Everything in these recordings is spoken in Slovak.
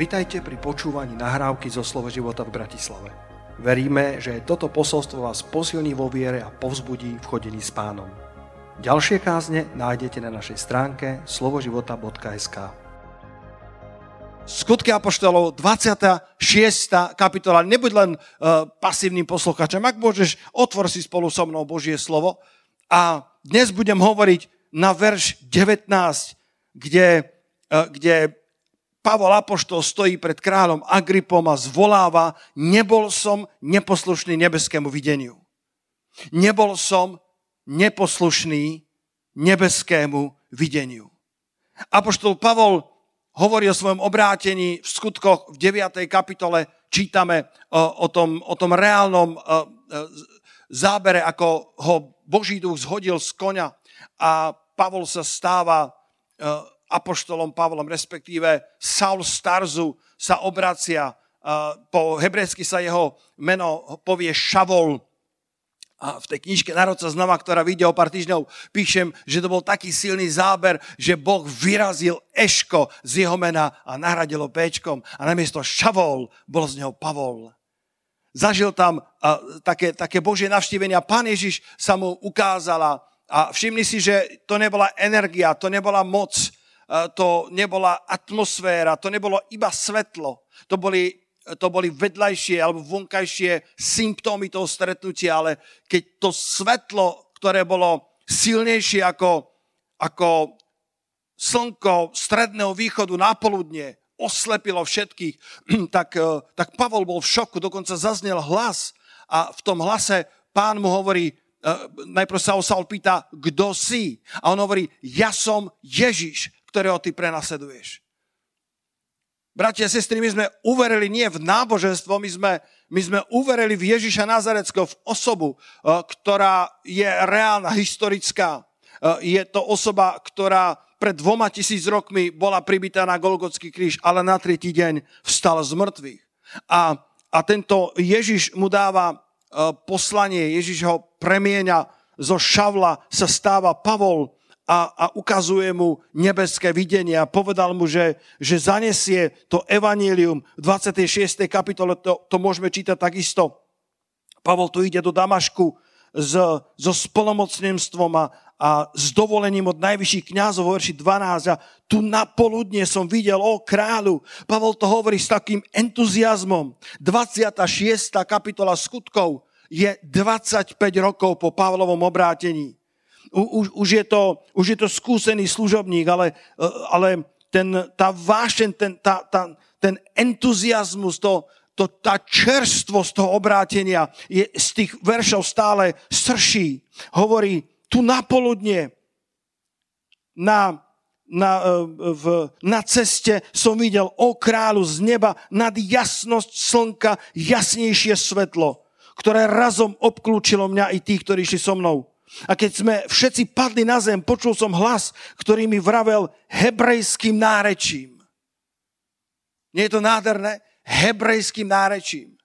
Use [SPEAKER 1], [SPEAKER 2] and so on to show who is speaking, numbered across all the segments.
[SPEAKER 1] Vitajte pri počúvaní nahrávky zo Slovo života v Bratislave. Veríme, že toto posolstvo vás posilní vo viere a povzbudí v chodení s pánom. Ďalšie kázne nájdete na našej stránke slovoživota.sk Skutky Apoštolov, 26. kapitola. Nebuď len uh, pasívnym posluchačom. Ak môžeš, otvor si spolu so mnou Božie slovo. A dnes budem hovoriť na verš 19, kde, uh, kde Pavol Apoštol stojí pred kráľom Agripom a zvoláva, nebol som neposlušný nebeskému videniu. Nebol som neposlušný nebeskému videniu. Apoštol Pavol hovorí o svojom obrátení v skutkoch v 9. kapitole. Čítame o, o, tom, o tom reálnom zábere, ako ho Boží duch zhodil z konia a Pavol sa stáva apoštolom Pavlom, respektíve Saul Starzu sa obracia, po hebrejsky sa jeho meno povie Šavol, a v tej knižke Narod sa znova, ktorá vyjde o pár týždňov, píšem, že to bol taký silný záber, že Boh vyrazil Eško z jeho mena a nahradilo Péčkom a namiesto Šavol bol z neho Pavol. Zažil tam uh, také, také Božie navštívenia. Pán Ježiš sa mu ukázala a všimni si, že to nebola energia, to nebola moc, to nebola atmosféra, to nebolo iba svetlo, to boli, to boli vedľajšie alebo vonkajšie symptómy toho stretnutia, ale keď to svetlo, ktoré bolo silnejšie ako, ako slnko stredného východu na poludne, oslepilo všetkých, tak, e, tak Pavol bol v šoku, dokonca zaznel hlas a v tom hlase pán mu hovorí, e, najprv sa Saul pýta, kto si? A on hovorí, ja som Ježiš, ktorého ty prenasleduješ. Bratia a sestry, my sme uverili nie v náboženstvo, my sme, my sme uverili v Ježiša Nazareckého, v osobu, eh, ktorá je reálna, historická. Eh, je to osoba, ktorá pred dvoma tisíc rokmi bola pribitá na Golgotský kríž, ale na tretí deň vstal z mŕtvych. A, a tento Ježiš mu dáva eh, poslanie, Ježiš ho premieňa, zo Šavla sa stáva Pavol, a, a ukazuje mu nebeské videnie a povedal mu, že, že zanesie to evanílium v 26. kapitole, to, to môžeme čítať takisto. Pavol tu ide do Damašku s, so splnomocnenstvom a, a s dovolením od najvyšších kňazov, verši 12 a tu na poludne som videl, o kráľu, Pavol to hovorí s takým entuziasmom. 26. kapitola skutkov je 25 rokov po Pavlovom obrátení už, už, je to, už je to skúsený služobník, ale, e, ale ten, tá vášen, ten, tá, tá, ten entuziasmus, to, to, tá čerstvosť toho obrátenia je z tých veršov stále srší. Hovorí, tu na poludne, na, na, e, v, na ceste som videl o kráľu z neba nad jasnosť slnka jasnejšie svetlo, ktoré razom obklúčilo mňa i tých, ktorí išli so mnou. A keď sme všetci padli na zem, počul som hlas, ktorý mi vravel hebrejským nárečím. Nie je to nádherné? Hebrejským nárečím.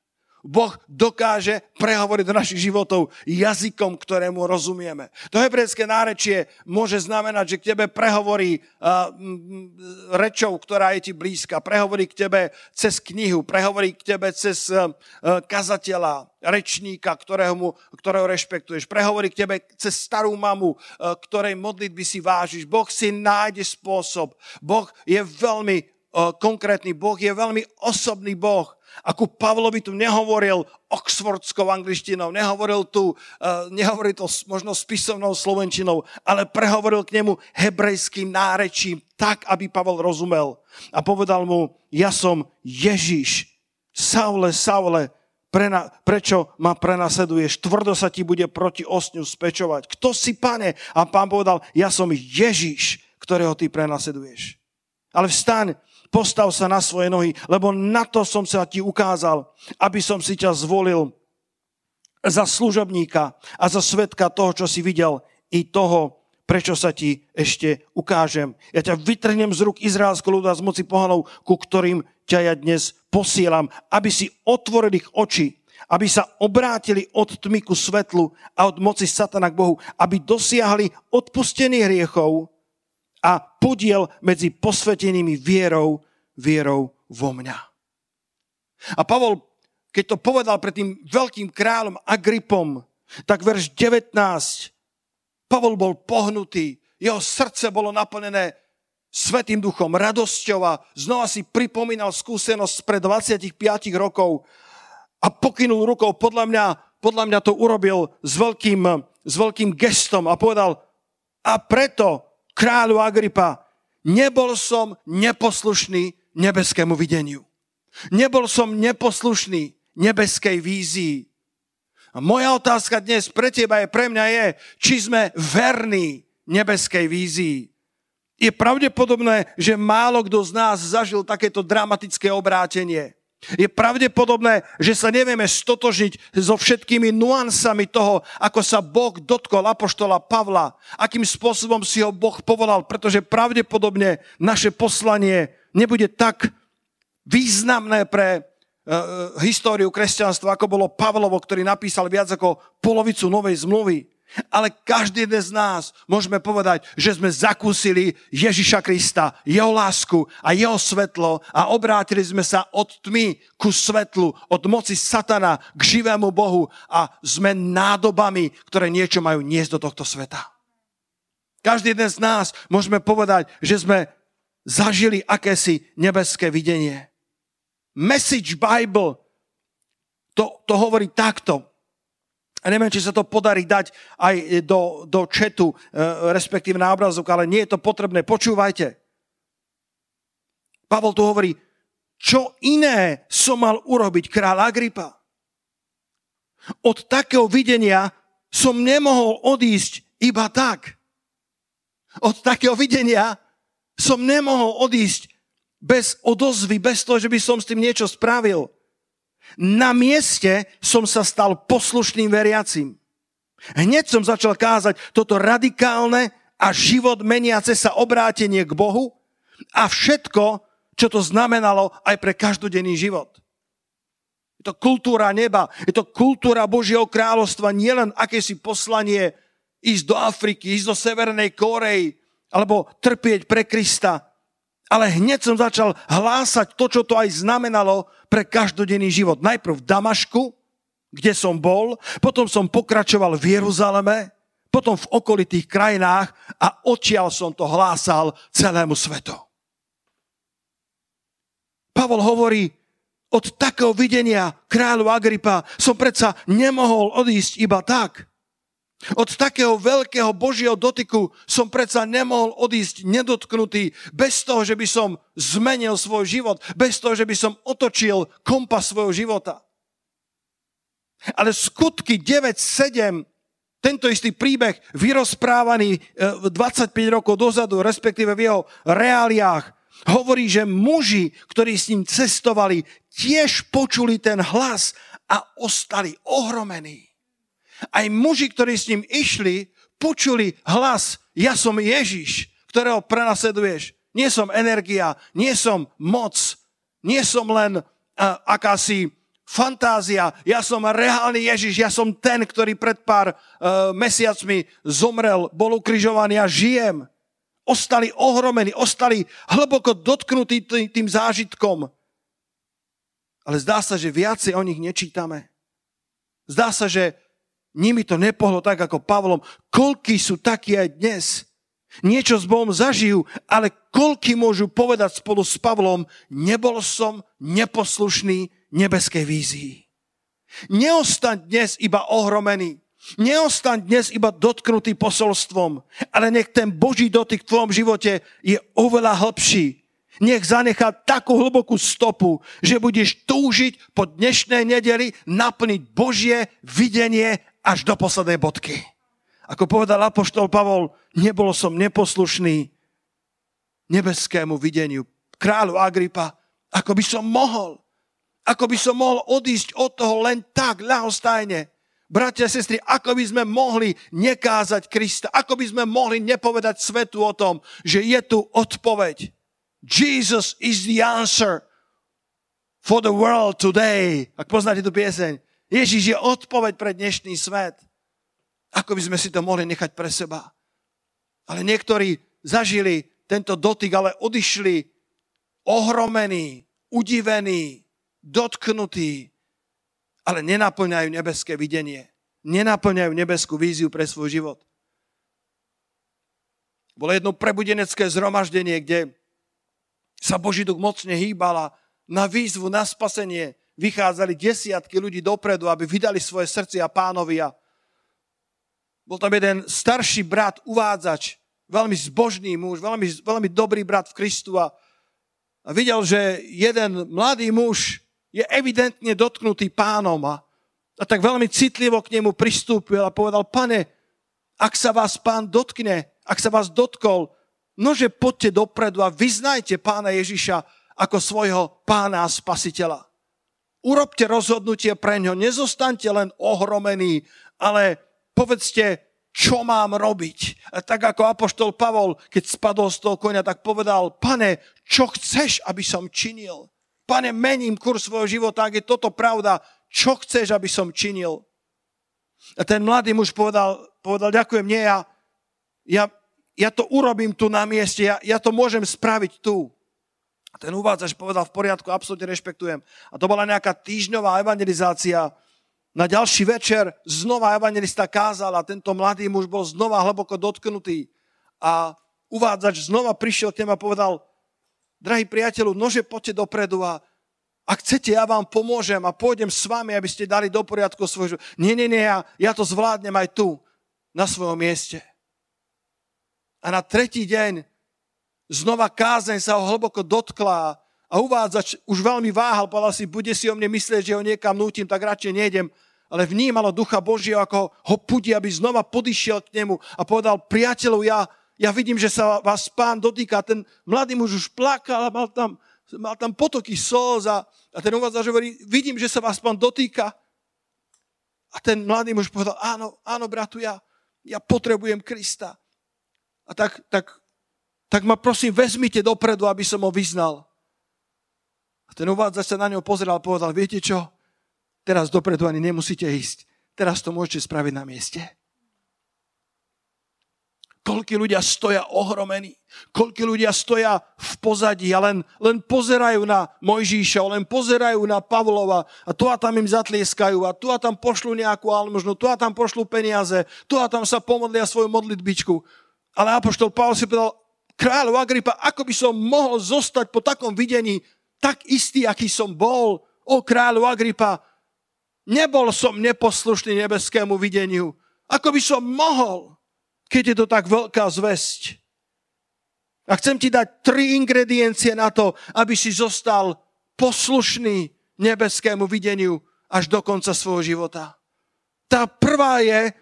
[SPEAKER 1] Boh dokáže prehovoriť do našich životov jazykom, ktorému rozumieme. To hebrejské nárečie môže znamenať, že k tebe prehovorí uh, rečou, ktorá je ti blízka, prehovorí k tebe cez knihu, prehovorí k tebe cez uh, kazateľa, rečníka, ktorého, ktorého rešpektuješ, prehovorí k tebe cez starú mamu, ktorej modlitby si vážiš. Boh si nájde spôsob. Boh je veľmi konkrétny Boh, je veľmi osobný Boh ako Pavlovi tu nehovoril oxfordskou angličtinou, nehovoril tu, uh, nehovoril to možno spisovnou slovenčinou, ale prehovoril k nemu hebrejským nárečím, tak, aby Pavel rozumel. A povedal mu, ja som Ježiš, Saule, Saule, prena, prečo ma prenasleduješ? Tvrdo sa ti bude proti osňu spečovať. Kto si, pane? A pán povedal, ja som Ježiš, ktorého ty prenasleduješ. Ale vstaň, postav sa na svoje nohy, lebo na to som sa ti ukázal, aby som si ťa zvolil za služobníka a za svetka toho, čo si videl, i toho, prečo sa ti ešte ukážem. Ja ťa vytrhnem z rúk Izraelského ľuda z moci pohanov, ku ktorým ťa ja dnes posielam, aby si otvoril ich oči, aby sa obrátili od tmy ku svetlu a od moci satana k Bohu, aby dosiahli odpustenie hriechov a podiel medzi posvetenými vierou, vierou vo mňa. A Pavol, keď to povedal pred tým veľkým kráľom Agripom, tak verš 19, Pavol bol pohnutý, jeho srdce bolo naplnené Svetým duchom, radosťou a znova si pripomínal skúsenosť pred 25 rokov a pokynul rukou. Podľa mňa, podľa mňa to urobil s veľkým, s veľkým gestom a povedal, a preto kráľu Agripa, nebol som neposlušný nebeskému videniu. Nebol som neposlušný nebeskej vízii. A moja otázka dnes pre teba je, pre mňa je, či sme verní nebeskej vízii je pravdepodobné, že málo kto z nás zažil takéto dramatické obrátenie. Je pravdepodobné, že sa nevieme stotožiť so všetkými nuansami toho, ako sa Boh dotkol apoštola Pavla, akým spôsobom si ho Boh povolal, pretože pravdepodobne naše poslanie nebude tak významné pre uh, históriu kresťanstva, ako bolo Pavlovo, ktorý napísal viac ako polovicu novej zmluvy. Ale každý jeden z nás môžeme povedať, že sme zakúsili Ježiša Krista, jeho lásku a jeho svetlo a obrátili sme sa od tmy ku svetlu, od moci satana k živému Bohu a sme nádobami, ktoré niečo majú niesť do tohto sveta. Každý jeden z nás môžeme povedať, že sme zažili akési nebeské videnie. Message Bible to, to hovorí takto. A neviem, či sa to podarí dať aj do, do četu, e, respektíve na obrazok, ale nie je to potrebné. Počúvajte. Pavol tu hovorí, čo iné som mal urobiť kráľ Agripa. Od takého videnia som nemohol odísť iba tak. Od takého videnia som nemohol odísť bez odozvy, bez toho, že by som s tým niečo spravil. Na mieste som sa stal poslušným veriacim. Hneď som začal kázať toto radikálne a život meniace sa obrátenie k Bohu a všetko, čo to znamenalo aj pre každodenný život. Je to kultúra neba, je to kultúra Božieho kráľovstva, nielen akési poslanie ísť do Afriky, ísť do Severnej Korei, alebo trpieť pre Krista, ale hneď som začal hlásať to, čo to aj znamenalo pre každodenný život. Najprv v Damašku, kde som bol, potom som pokračoval v Jeruzaleme, potom v okolitých krajinách a odtiaľ som to hlásal celému svetu. Pavol hovorí, od takého videnia kráľu Agripa som predsa nemohol odísť iba tak. Od takého veľkého Božieho dotyku som predsa nemohol odísť nedotknutý bez toho, že by som zmenil svoj život, bez toho, že by som otočil kompas svojho života. Ale skutky 9.7, tento istý príbeh vyrozprávaný 25 e, rokov dozadu, respektíve v jeho reáliách, hovorí, že muži, ktorí s ním cestovali, tiež počuli ten hlas a ostali ohromení. Aj muži, ktorí s ním išli, počuli hlas, ja som Ježiš, ktorého prenasleduješ. Nie som energia, nie som moc, nie som len uh, akási fantázia, ja som reálny Ježiš, ja som ten, ktorý pred pár uh, mesiacmi zomrel, bol ukrižovaný a žijem. Ostali ohromení, ostali hlboko dotknutí tým, tým zážitkom. Ale zdá sa, že viacej o nich nečítame. Zdá sa, že nimi to nepohlo tak ako Pavlom. Koľky sú takí aj dnes? Niečo s Bohom zažijú, ale koľky môžu povedať spolu s Pavlom, nebol som neposlušný nebeskej vízii. Neostaň dnes iba ohromený. Neostaň dnes iba dotknutý posolstvom, ale nech ten Boží dotyk v tvojom živote je oveľa hlbší. Nech zanechá takú hlbokú stopu, že budeš túžiť po dnešnej nedeli naplniť Božie videnie až do poslednej bodky. Ako povedal apoštol Pavol, nebol som neposlušný nebeskému videniu kráľu Agripa, ako by som mohol. Ako by som mohol odísť od toho len tak, ľahostajne. Bratia a sestry, ako by sme mohli nekázať Krista, ako by sme mohli nepovedať svetu o tom, že je tu odpoveď. Jesus is the answer for the world today. Ak poznáte tú pieseň. Ježiš je odpoveď pre dnešný svet. Ako by sme si to mohli nechať pre seba. Ale niektorí zažili tento dotyk, ale odišli ohromení, udivení, dotknutí, ale nenaplňajú nebeské videnie. Nenaplňajú nebeskú víziu pre svoj život. Bolo jedno prebudenecké zhromaždenie, kde sa Boží duch mocne hýbala na výzvu, na spasenie. Vychádzali desiatky ľudí dopredu, aby vydali svoje srdcia pánovi a bol tam jeden starší brat, uvádzač, veľmi zbožný muž, veľmi, veľmi dobrý brat v Kristu a, a videl, že jeden mladý muž je evidentne dotknutý pánom a, a tak veľmi citlivo k nemu pristúpil a povedal, pane, ak sa vás pán dotkne, ak sa vás dotkol, nože poďte dopredu a vyznajte pána Ježiša ako svojho pána a spasiteľa. Urobte rozhodnutie pre ňo, nezostaňte len ohromení, ale povedzte, čo mám robiť. Tak ako apoštol Pavol, keď spadol z toho konia, tak povedal, pane, čo chceš, aby som činil? Pane, mením kurz svojho života, ak je toto pravda, čo chceš, aby som činil? A ten mladý muž povedal, povedal ďakujem, nie, ja, ja, ja to urobím tu na mieste, ja, ja to môžem spraviť tu. A ten uvádzač povedal, v poriadku, absolútne rešpektujem. A to bola nejaká týždňová evangelizácia, na ďalší večer znova evangelista kázal a tento mladý muž bol znova hlboko dotknutý. A uvádzač znova prišiel k nemu a povedal, drahý priateľu, nože poďte dopredu a ak chcete, ja vám pomôžem a pôjdem s vami, aby ste dali do poriadku svoj život. Nie, nie, nie, ja, ja to zvládnem aj tu, na svojom mieste. A na tretí deň znova kázeň sa ho hlboko dotkla a uvádzač už veľmi váhal, povedal si, bude si o mne myslieť, že ho niekam nútim, tak radšej nejdem ale vnímalo ducha Božieho, ako ho pudí, aby znova podišiel k nemu a povedal, priateľov, ja, ja vidím, že sa vás pán dotýka. Ten mladý muž už plakal a mal tam, mal tam potoky slz a, a ten uvádzač hovorí, vidím, že sa vás pán dotýka. A ten mladý muž povedal, áno, áno, bratu, ja, ja potrebujem Krista. A tak, tak, tak ma prosím, vezmite dopredu, aby som ho vyznal. A ten uvádzač sa na ňo pozeral a povedal, viete čo? Teraz dopredu ani nemusíte ísť. Teraz to môžete spraviť na mieste. Koľko ľudia stoja ohromení, koľko ľudia stoja v pozadí a len, len pozerajú na Mojžíša, len pozerajú na Pavlova a tu a tam im zatlieskajú a tu a tam pošlu nejakú almužnu, tu a tam pošlu peniaze, tu a tam sa pomodlia svoju modlitbičku. Ale Apoštol Pavol si povedal, kráľov Agripa, ako by som mohol zostať po takom videní tak istý, aký som bol? O kráľov Agripa, Nebol som neposlušný nebeskému videniu. Ako by som mohol, keď je to tak veľká zväzť. A chcem ti dať tri ingrediencie na to, aby si zostal poslušný nebeskému videniu až do konca svojho života. Tá prvá je,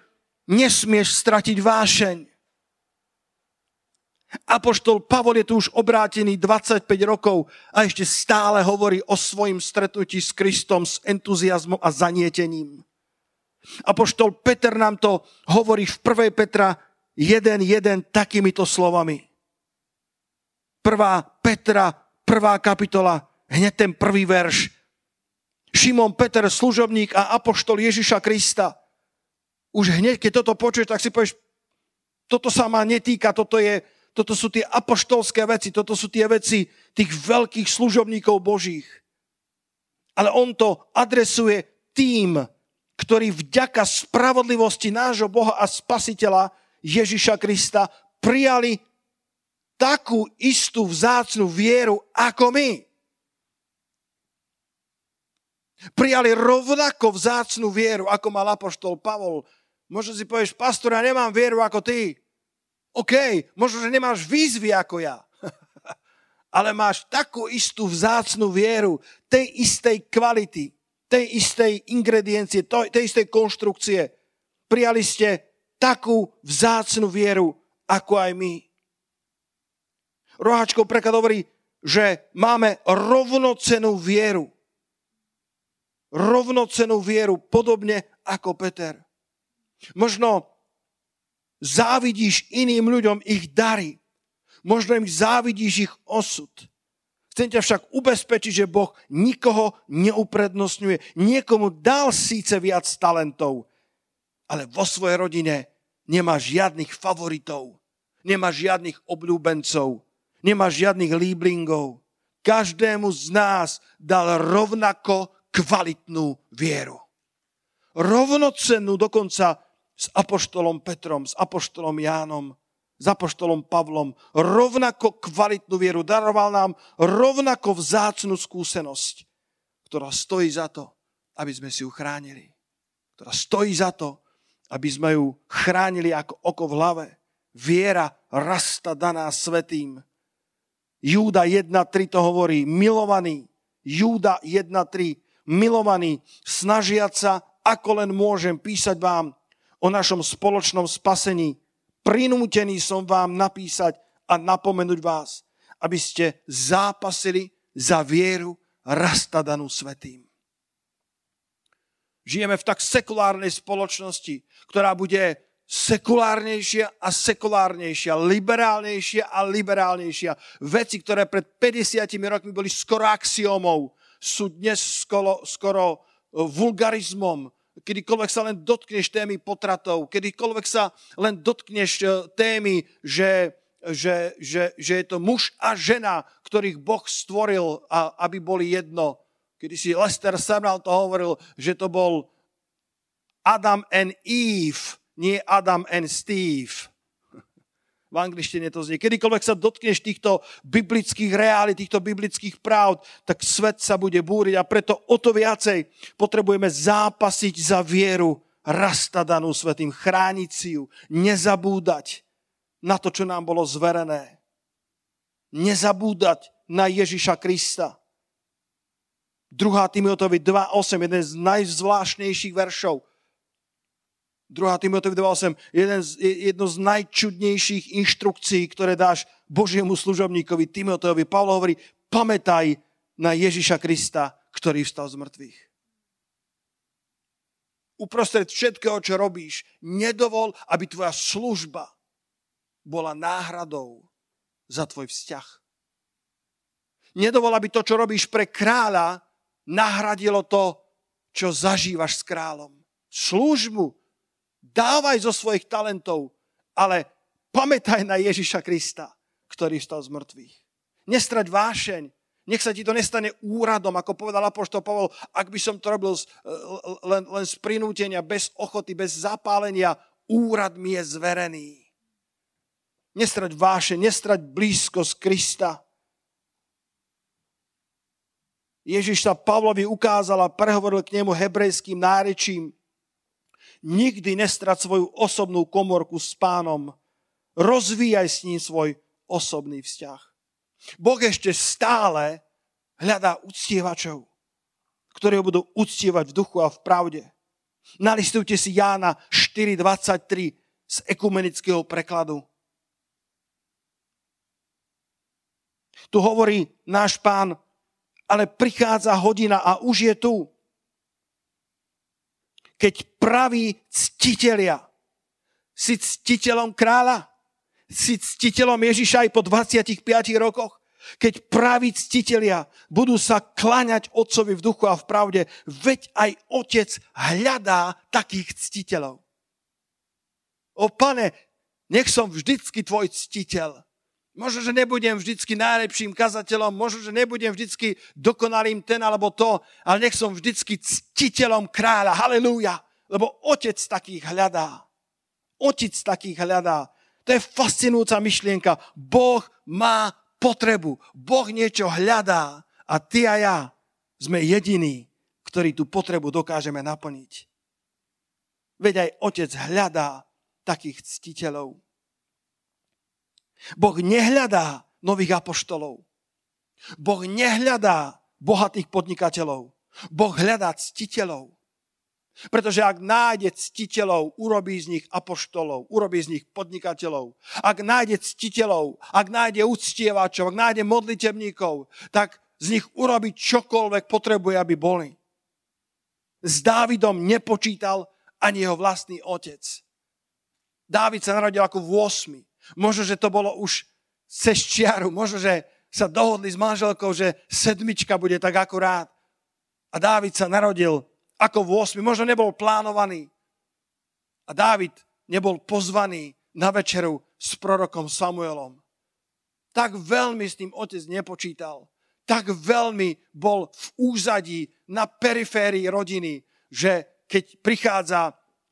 [SPEAKER 1] nesmieš stratiť vášeň. Apoštol Pavol je tu už obrátený 25 rokov a ešte stále hovorí o svojim stretnutí s Kristom s entuziasmom a zanietením. Apoštol Peter nám to hovorí v 1. Petra 1.1 takýmito slovami. 1. Petra, 1. kapitola, hneď ten prvý verš. Šimon Peter, služobník a apoštol Ježiša Krista. Už hneď, keď toto počuješ, tak si povieš, toto sa ma netýka, toto je toto sú tie apoštolské veci, toto sú tie veci tých veľkých služobníkov Božích. Ale on to adresuje tým, ktorí vďaka spravodlivosti nášho Boha a Spasiteľa Ježiša Krista prijali takú istú vzácnu vieru ako my. Prijali rovnako vzácnu vieru, ako mal apoštol Pavol. Možno si povieš, ja nemám vieru ako ty. OK, možno, že nemáš výzvy ako ja, ale máš takú istú vzácnú vieru, tej istej kvality, tej istej ingrediencie, tej istej konštrukcie. Prijali ste takú vzácnú vieru, ako aj my. Roháčkov preklad hovorí, že máme rovnocenú vieru. Rovnocenú vieru, podobne ako Peter. Možno závidíš iným ľuďom ich dary. Možno im závidíš ich osud. Chcem ťa však ubezpečiť, že Boh nikoho neuprednostňuje. Niekomu dal síce viac talentov, ale vo svojej rodine nemá žiadnych favoritov, nemá žiadnych obľúbencov, nemá žiadnych líblingov. každému z nás dal rovnako kvalitnú vieru. Rovnocennú dokonca s apoštolom Petrom, s apoštolom Jánom, s apoštolom Pavlom. Rovnako kvalitnú vieru. Daroval nám rovnako vzácnú skúsenosť, ktorá stojí za to, aby sme si ju chránili. Ktorá stojí za to, aby sme ju chránili ako oko v hlave. Viera rasta daná svetým. Júda 1.3 to hovorí, milovaný. Júda 1.3, milovaný, snažiať sa, ako len môžem písať vám o našom spoločnom spasení. Prinútený som vám napísať a napomenúť vás, aby ste zápasili za vieru rastadanú svetým. Žijeme v tak sekulárnej spoločnosti, ktorá bude sekulárnejšia a sekulárnejšia, liberálnejšia a liberálnejšia. Veci, ktoré pred 50 rokmi boli skoro axiomou, sú dnes skoro, skoro vulgarizmom. Kedykoľvek sa len dotkneš témy potratov, kedykoľvek sa len dotkneš e, témy, že, že, že, že je to muž a žena, ktorých Boh stvoril, a, aby boli jedno, Kedy si Lester Sumrall to hovoril, že to bol Adam and Eve, nie Adam and Steve. V angličtine to znie. Kedykoľvek sa dotkneš týchto biblických reálí, týchto biblických práv, tak svet sa bude búriť a preto o to viacej potrebujeme zápasiť za vieru, rastadanú svetým, chrániť si ju, nezabúdať na to, čo nám bolo zverené. Nezabúdať na Ježiša Krista. 2. Timoteovi 2.8, jeden z najzvláštnejších veršov. 2. Timoteovi 2.8, jeden z, jedno z najčudnejších inštrukcií, ktoré dáš Božiemu služobníkovi Timoteovi. Pavlo hovorí, pamätaj na Ježiša Krista, ktorý vstal z mŕtvych. Uprostred všetkého, čo robíš, nedovol, aby tvoja služba bola náhradou za tvoj vzťah. Nedovol, aby to, čo robíš pre kráľa, nahradilo to, čo zažívaš s kráľom. Slúž mu, dávaj zo svojich talentov, ale pamätaj na Ježiša Krista, ktorý stal z mŕtvych. Nestrať vášeň, nech sa ti to nestane úradom, ako povedal Apoštol Pavol, ak by som to robil len, len z prinútenia, bez ochoty, bez zapálenia, úrad mi je zverený. Nestrať vášeň, nestrať blízkosť Krista. Ježiš sa Pavlovi ukázal a prehovoril k nemu hebrejským nárečím. Nikdy nestrať svoju osobnú komorku s pánom. Rozvíjaj s ním svoj osobný vzťah. Boh ešte stále hľadá uctievačov, ktorí ho budú uctievať v duchu a v pravde. Nalistujte si Jána 4.23 z ekumenického prekladu. Tu hovorí náš pán, ale prichádza hodina a už je tu. Keď praví ctitelia, si ctiteľom kráľa, si ctiteľom Ježiša aj po 25 rokoch, keď praví ctitelia budú sa klaňať otcovi v duchu a v pravde, veď aj otec hľadá takých ctiteľov. O pane, nech som vždycky tvoj ctiteľ. Možno, že nebudem vždycky najlepším kazateľom, možno, že nebudem vždycky dokonalým ten alebo to, ale nech som vždycky ctiteľom kráľa. Halelúja. Lebo otec takých hľadá. Otec takých hľadá. To je fascinujúca myšlienka. Boh má potrebu. Boh niečo hľadá a ty a ja sme jediní, ktorí tú potrebu dokážeme naplniť. Veď aj otec hľadá takých ctiteľov. Boh nehľadá nových apoštolov. Boh nehľadá bohatých podnikateľov. Boh hľadá ctiteľov. Pretože ak nájde ctiteľov, urobí z nich apoštolov, urobí z nich podnikateľov. Ak nájde ctiteľov, ak nájde uctievačov, ak nájde modlitebníkov, tak z nich urobí čokoľvek potrebuje, aby boli. S Dávidom nepočítal ani jeho vlastný otec. Dávid sa narodil ako v 8. Možno, že to bolo už cez čiaru. Možno, že sa dohodli s manželkou, že sedmička bude tak akurát. A Dávid sa narodil ako v 8. Možno nebol plánovaný. A Dávid nebol pozvaný na večeru s prorokom Samuelom. Tak veľmi s tým otec nepočítal. tak veľmi bol v úzadí na periférii rodiny, že keď prichádza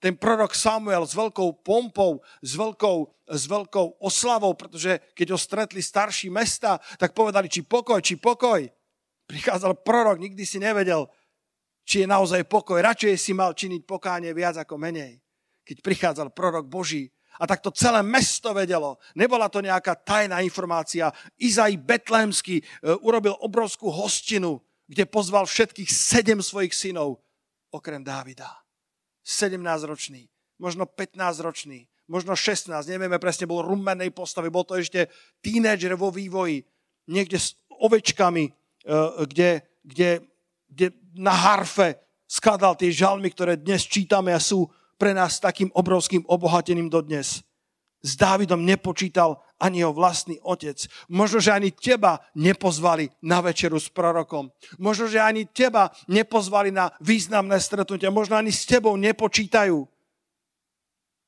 [SPEAKER 1] ten prorok Samuel s veľkou pompou, s veľkou, s veľkou oslavou, pretože keď ho stretli starší mesta, tak povedali, či pokoj, či pokoj. Prichádzal prorok, nikdy si nevedel, či je naozaj pokoj. Radšej si mal činiť pokánie viac ako menej. Keď prichádzal prorok Boží, a tak to celé mesto vedelo. Nebola to nejaká tajná informácia. Izai Betlémsky e, urobil obrovskú hostinu, kde pozval všetkých sedem svojich synov, okrem Dávida. 17-ročný, možno 15-ročný, možno 16, nevieme presne, bol rumenej postavy, bol to ešte tínedžer vo vývoji, niekde s ovečkami, e, kde, kde, kde na harfe skladal tie žalmy, ktoré dnes čítame a sú pre nás takým obrovským obohatením dodnes. S Dávidom nepočítal ani jeho vlastný otec. Možno, že ani teba nepozvali na večeru s prorokom. Možno, že ani teba nepozvali na významné stretnutie. Možno ani s tebou nepočítajú.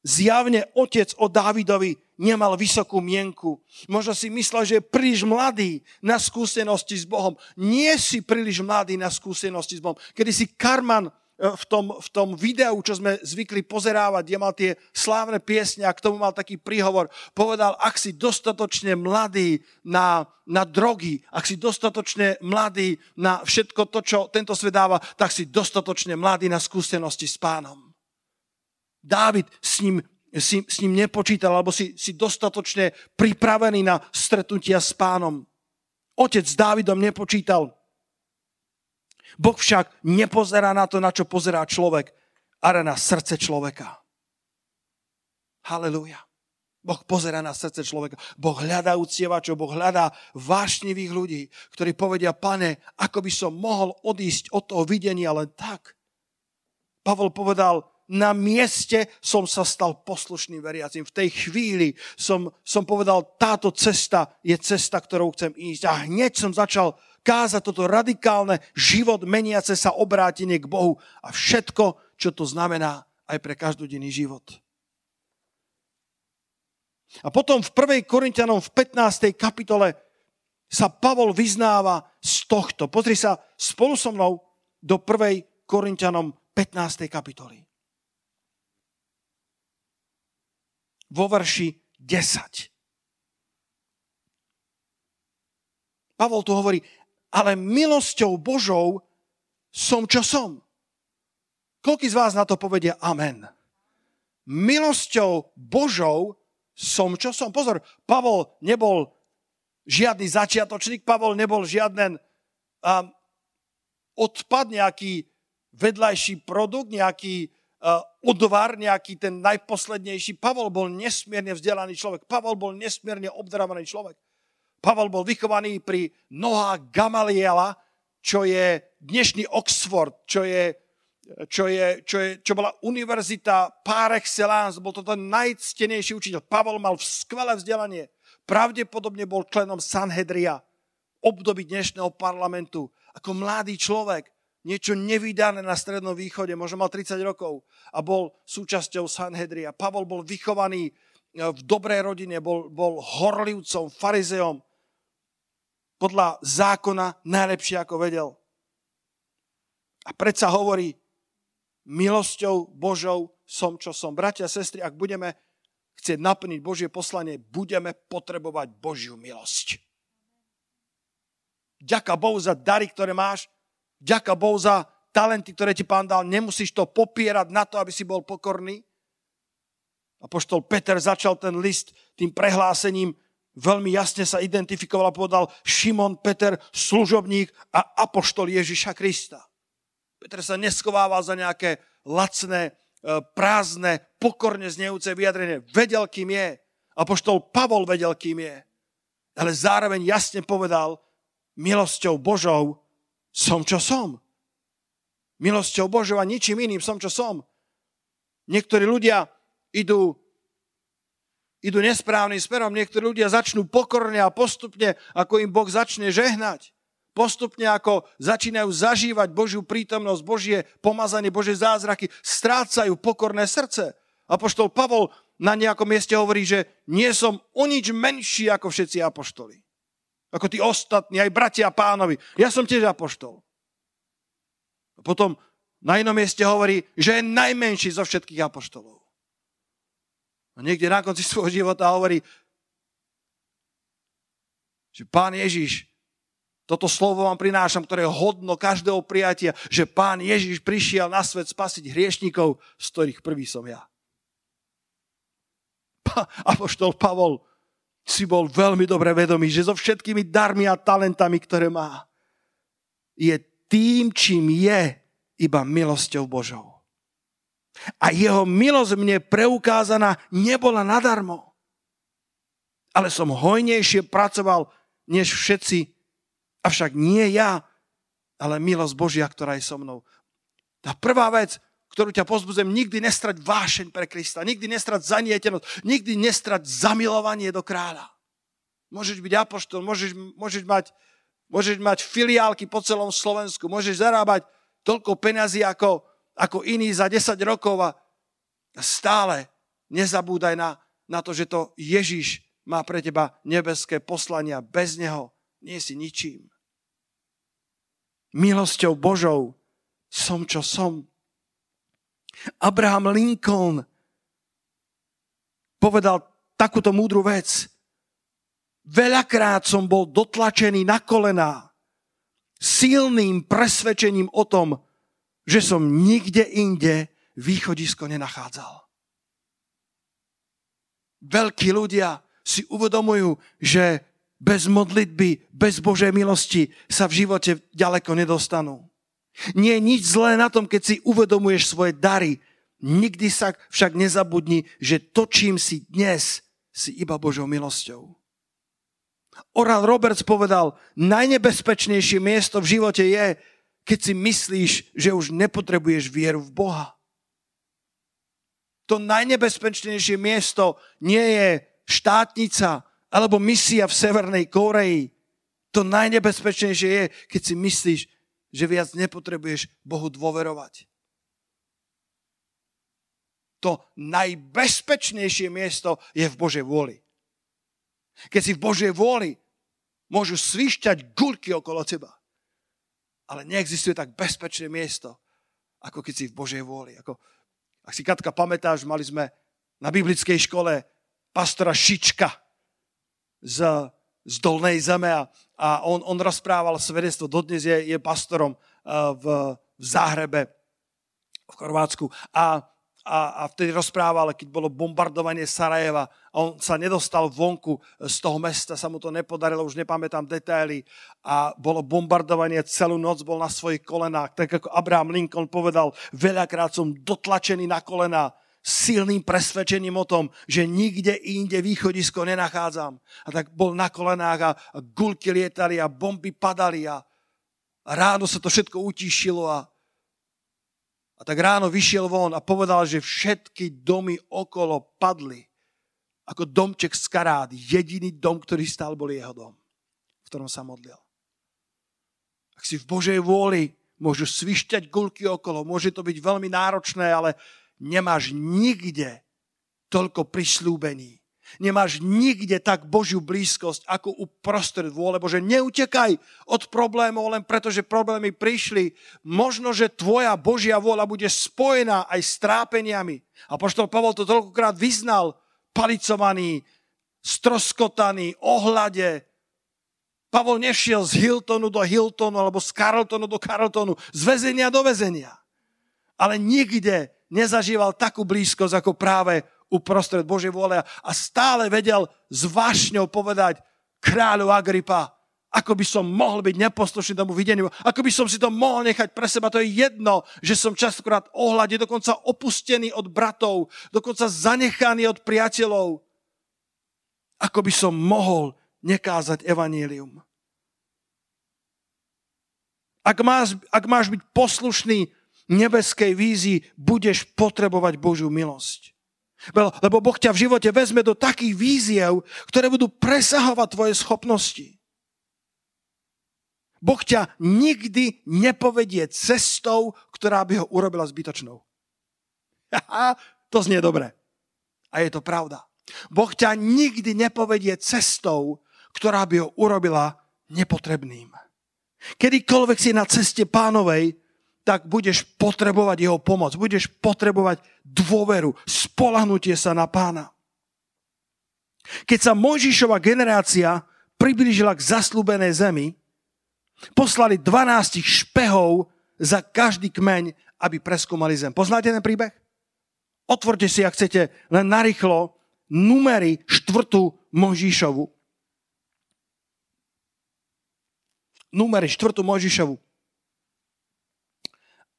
[SPEAKER 1] Zjavne otec o Dávidovi nemal vysokú mienku. Možno si myslel, že je príliš mladý na skúsenosti s Bohom. Nie si príliš mladý na skúsenosti s Bohom. Kedy si Karman v tom, v tom videu, čo sme zvykli pozerávať, kde mal tie slávne piesne a k tomu mal taký príhovor, povedal, ak si dostatočne mladý na, na drogy, ak si dostatočne mladý na všetko to, čo tento svet dáva, tak si dostatočne mladý na skúsenosti s pánom. Dávid s ním, si, s ním nepočítal, alebo si, si dostatočne pripravený na stretnutia s pánom. Otec s Dávidom nepočítal, Boh však nepozerá na to, na čo pozerá človek, ale na srdce človeka. Halelúja. Boh pozera na srdce človeka. Boh hľadá uctievačov, Boh hľadá vášnivých ľudí, ktorí povedia, pane, ako by som mohol odísť od toho videnia len tak. Pavol povedal, na mieste som sa stal poslušným veriacim. V tej chvíli som, som povedal, táto cesta je cesta, ktorou chcem ísť. A hneď som začal kázať toto radikálne život meniace sa obrátenie k Bohu a všetko, čo to znamená aj pre každodenný život. A potom v 1. Korintianom v 15. kapitole sa Pavol vyznáva z tohto. Pozri sa spolu so mnou do 1. Korintianom 15. kapitoly. Vo verši 10. Pavol tu hovorí, ale milosťou Božou som, čo som. Koľký z vás na to povedia amen? Milosťou Božou som, čo som. Pozor, Pavol nebol žiadny začiatočník, Pavol nebol žiaden um, odpad, nejaký vedľajší produkt, nejaký uh, odvar, nejaký ten najposlednejší. Pavol bol nesmierne vzdelaný človek. Pavol bol nesmierne obdarovaný človek. Pavel bol vychovaný pri nohách Gamaliela, čo je dnešný Oxford, čo, je, čo, je, čo, je, čo bola univerzita par excellence, bol to ten najctenejší učiteľ. Pavel mal skvelé vzdelanie. Pravdepodobne bol členom Sanhedria, období dnešného parlamentu. Ako mladý človek, niečo nevydané na Strednom východe, možno mal 30 rokov a bol súčasťou Sanhedria. Pavol bol vychovaný v dobrej rodine, bol, bol horlivcom, farizeom, podľa zákona najlepšie, ako vedel. A predsa hovorí, milosťou Božou som, čo som. Bratia sestry, ak budeme chcieť naplniť Božie poslanie, budeme potrebovať Božiu milosť. Ďaká Bohu za dary, ktoré máš. Ďaká Bohu za talenty, ktoré ti pán dal. Nemusíš to popierať na to, aby si bol pokorný. A poštol Peter začal ten list tým prehlásením, veľmi jasne sa identifikoval a povedal Šimon Peter, služobník a apoštol Ježiša Krista. Peter sa neschovával za nejaké lacné, e, prázdne, pokorne znejúce vyjadrenie. Vedel, kým je. Apoštol Pavol vedel, kým je. Ale zároveň jasne povedal, milosťou Božou som, čo som. Milosťou Božou a ničím iným som, čo som. Niektorí ľudia idú idú nesprávnym smerom. Niektorí ľudia začnú pokorne a postupne, ako im Boh začne žehnať. Postupne, ako začínajú zažívať Božiu prítomnosť, Božie pomazanie, Božie zázraky, strácajú pokorné srdce. Apoštol Pavol na nejakom mieste hovorí, že nie som o nič menší ako všetci apoštoli. Ako tí ostatní, aj bratia pánovi. Ja som tiež apoštol. Potom na inom mieste hovorí, že je najmenší zo všetkých apoštolov. A niekde na konci svojho života hovorí, že pán Ježiš, toto slovo vám prinášam, ktoré je hodno každého prijatia, že pán Ježiš prišiel na svet spasiť hriešnikov, z ktorých prvý som ja. Pa, Apoštol Pavol si bol veľmi dobre vedomý, že so všetkými darmi a talentami, ktoré má, je tým, čím je, iba milosťou Božou. A jeho milosť mne preukázaná nebola nadarmo. Ale som hojnejšie pracoval, než všetci. Avšak nie ja, ale milosť Božia, ktorá je so mnou. Tá prvá vec, ktorú ťa pozbudzem, nikdy nestrať vášeň pre Krista, nikdy nestrať zanietenosť, nikdy nestrať zamilovanie do kráľa. Môžeš byť apoštol, môžeš, môžeš, mať, môžeš mať filiálky po celom Slovensku, môžeš zarábať toľko peňazí ako, ako iní za 10 rokov a stále nezabúdaj na, na to, že to Ježiš má pre teba nebeské poslania. Bez neho nie si ničím. Milosťou Božou som, čo som. Abraham Lincoln povedal takúto múdru vec. Veľakrát som bol dotlačený na kolená silným presvedčením o tom, že som nikde inde východisko nenachádzal. Veľkí ľudia si uvedomujú, že bez modlitby, bez Božej milosti sa v živote ďaleko nedostanú. Nie je nič zlé na tom, keď si uvedomuješ svoje dary. Nikdy sa však nezabudni, že to, čím si dnes, si iba Božou milosťou. Oral Roberts povedal, najnebezpečnejšie miesto v živote je, keď si myslíš, že už nepotrebuješ vieru v Boha. To najnebezpečnejšie miesto nie je štátnica alebo misia v Severnej Koreji. To najnebezpečnejšie je, keď si myslíš, že viac nepotrebuješ Bohu dôverovať. To najbezpečnejšie miesto je v Božej vôli. Keď si v Božej vôli, môžu svišťať gulky okolo teba. Ale neexistuje tak bezpečné miesto, ako keď si v Božej vôli. Ako, ak si Katka pamätáš, mali sme na biblickej škole pastora Šička z, z Dolnej zeme a, a on, on rozprával svedectvo, dodnes je, je pastorom uh, v, v Záhrebe v Chorvátsku. A a, a vtedy rozprával, keď bolo bombardovanie Sarajeva a on sa nedostal vonku z toho mesta, sa mu to nepodarilo, už nepamätám detaily a bolo bombardovanie, celú noc bol na svojich kolenách, tak ako Abraham Lincoln povedal, veľakrát som dotlačený na kolena silným presvedčením o tom, že nikde inde východisko nenachádzam. A tak bol na kolenách a, gulky lietali a bomby padali a ráno sa to všetko utíšilo a a tak ráno vyšiel von a povedal, že všetky domy okolo padli. Ako domček z karát. Jediný dom, ktorý stal, bol jeho dom, v ktorom sa modlil. Ak si v Božej vôli, môžu svišťať gulky okolo, môže to byť veľmi náročné, ale nemáš nikde toľko prislúbení Nemáš nikde tak Božiu blízkosť, ako uprostred vôle Bože. Neutekaj od problémov len preto, že problémy prišli. Možno, že tvoja Božia vôľa bude spojená aj s trápeniami. A poštol Pavol to toľkokrát vyznal, palicovaný, stroskotaný, ohľade. Pavol nešiel z Hiltonu do Hiltonu alebo z Carltonu do Carltonu, z väzenia do väzenia. Ale nikde nezažíval takú blízkosť ako práve uprostred Božej vôle a stále vedel s vášňou povedať kráľu Agripa, ako by som mohol byť neposlušný tomu videniu, ako by som si to mohol nechať pre seba. To je jedno, že som častokrát ohľade, dokonca opustený od bratov, dokonca zanechaný od priateľov. Ako by som mohol nekázať evanílium. Ak máš, ak máš byť poslušný nebeskej vízii, budeš potrebovať Božiu milosť. Lebo Boh ťa v živote vezme do takých víziev, ktoré budú presahovať tvoje schopnosti. Boh ťa nikdy nepovedie cestou, ktorá by ho urobila zbytočnou. to znie dobre. A je to pravda. Boh ťa nikdy nepovedie cestou, ktorá by ho urobila nepotrebným. Kedykoľvek si na ceste pánovej, tak budeš potrebovať jeho pomoc, budeš potrebovať dôveru, spolahnutie sa na pána. Keď sa Mojžišova generácia priblížila k zaslúbenej zemi, poslali 12 špehov za každý kmeň, aby preskúmali zem. Poznáte ten príbeh? Otvorte si, ak chcete, len narýchlo numery štvrtú Mojžišovu. Numery štvrtú Mojžišovu.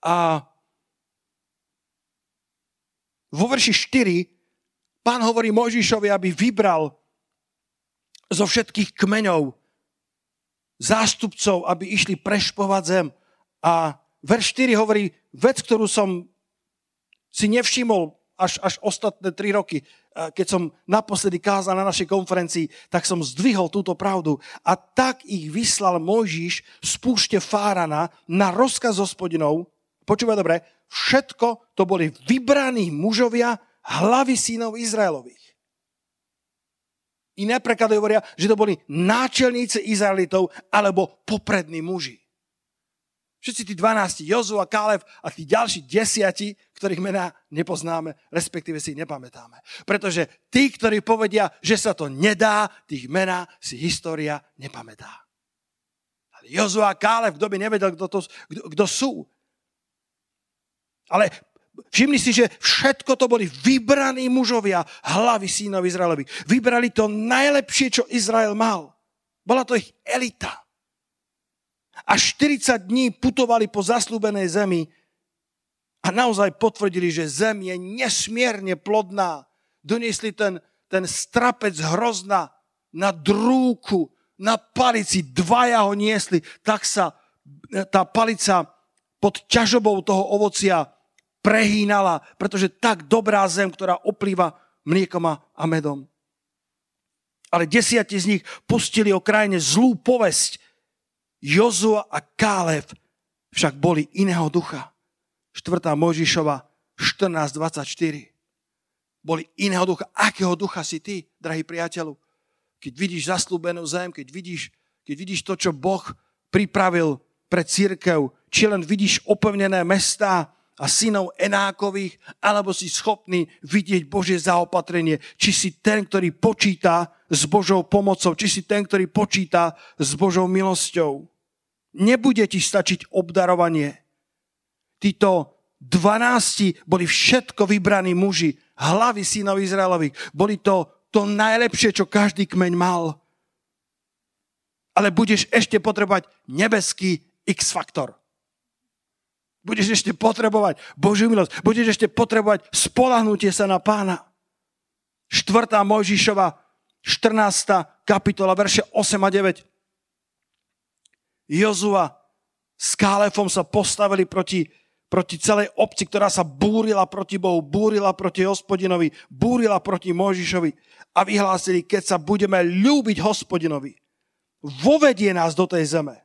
[SPEAKER 1] A vo verši 4 pán hovorí Mojžišovi, aby vybral zo všetkých kmeňov zástupcov, aby išli prešpovať zem. A verš 4 hovorí vec, ktorú som si nevšimol až, až ostatné tri roky, keď som naposledy kázal na našej konferencii, tak som zdvihol túto pravdu. A tak ich vyslal Mojžiš z púšte Fárana na rozkaz hospodinov, počúvaj dobre, všetko to boli vybraní mužovia hlavy synov Izraelových. Iné preklady hovoria, že to boli náčelníci Izraelitov alebo poprední muži. Všetci tí 12, Jozu a Kálev a tí ďalší desiati, ktorých mená nepoznáme, respektíve si nepamätáme. Pretože tí, ktorí povedia, že sa to nedá, tých mená si história nepamätá. Ale Jozu a Kálev, kto by nevedel, kto, to, kto, kto sú. Ale všimni si, že všetko to boli vybraní mužovia, hlavy sínov Izraelovi. Vybrali to najlepšie, čo Izrael mal. Bola to ich elita. A 40 dní putovali po zaslúbenej zemi a naozaj potvrdili, že zem je nesmierne plodná. Doniesli ten, ten strapec hrozna na drúku, na palici, dvaja ho niesli, tak sa tá palica pod ťažobou toho ovocia prehínala, pretože tak dobrá zem, ktorá oplýva mliekom a medom. Ale desiati z nich pustili o krajine zlú povesť. Jozua a Kálev však boli iného ducha. 4. Mojžišova 14.24. Boli iného ducha. Akého ducha si ty, drahý priateľu? Keď vidíš zaslúbenú zem, keď vidíš, keď vidíš to, čo Boh pripravil pre církev, či len vidíš opevnené mestá a synov Enákových, alebo si schopný vidieť Božie zaopatrenie, či si ten, ktorý počíta s Božou pomocou, či si ten, ktorý počíta s Božou milosťou. Nebude ti stačiť obdarovanie. Títo dvanácti boli všetko vybraní muži, hlavy synov Izraelových. Boli to to najlepšie, čo každý kmeň mal. Ale budeš ešte potrebovať nebeský X-faktor. Budeš ešte potrebovať Božiu milosť. Budeš ešte potrebovať spolahnutie sa na pána. 4. Mojžišova, 14. kapitola, verše 8 a 9. Jozua s Kálefom sa postavili proti, proti celej obci, ktorá sa búrila proti Bohu, búrila proti hospodinovi, búrila proti Mojžišovi a vyhlásili, keď sa budeme ľúbiť hospodinovi, vovedie nás do tej zeme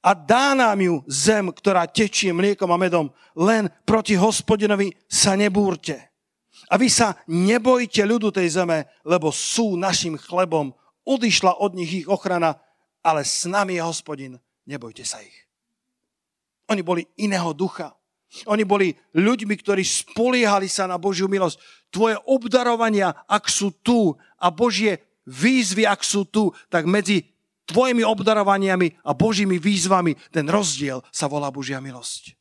[SPEAKER 1] a dá nám ju zem, ktorá tečie mliekom a medom. Len proti hospodinovi sa nebúrte. A vy sa nebojte ľudu tej zeme, lebo sú našim chlebom. Odišla od nich ich ochrana ale s nami je hospodin, nebojte sa ich. Oni boli iného ducha. Oni boli ľuďmi, ktorí spoliehali sa na Božiu milosť. Tvoje obdarovania, ak sú tu a Božie výzvy, ak sú tu, tak medzi tvojimi obdarovaniami a Božími výzvami ten rozdiel sa volá Božia milosť.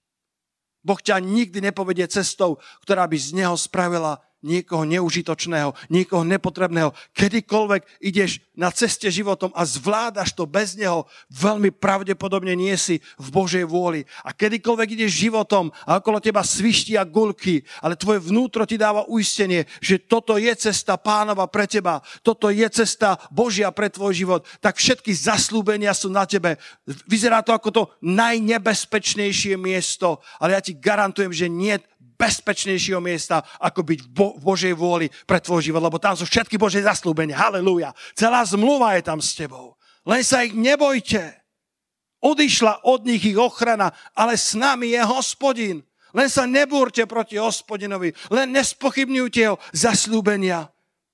[SPEAKER 1] Boh ťa nikdy nepovedie cestou, ktorá by z neho spravila niekoho neužitočného, niekoho nepotrebného. Kedykoľvek ideš na ceste životom a zvládaš to bez neho, veľmi pravdepodobne nie si v Božej vôli. A kedykoľvek ideš životom a okolo teba svištia gulky, ale tvoje vnútro ti dáva uistenie, že toto je cesta pánova pre teba, toto je cesta Božia pre tvoj život, tak všetky zaslúbenia sú na tebe. Vyzerá to ako to najnebezpečnejšie miesto, ale ja ti garantujem, že nie bezpečnejšieho miesta, ako byť v, Bo- v Božej vôli pre tvoj život, lebo tam sú všetky Božie zaslúbenia. Halelúja. Celá zmluva je tam s tebou. Len sa ich nebojte. Odišla od nich ich ochrana, ale s nami je hospodin. Len sa nebúrte proti hospodinovi, len nespochybňujte jeho zaslúbenia.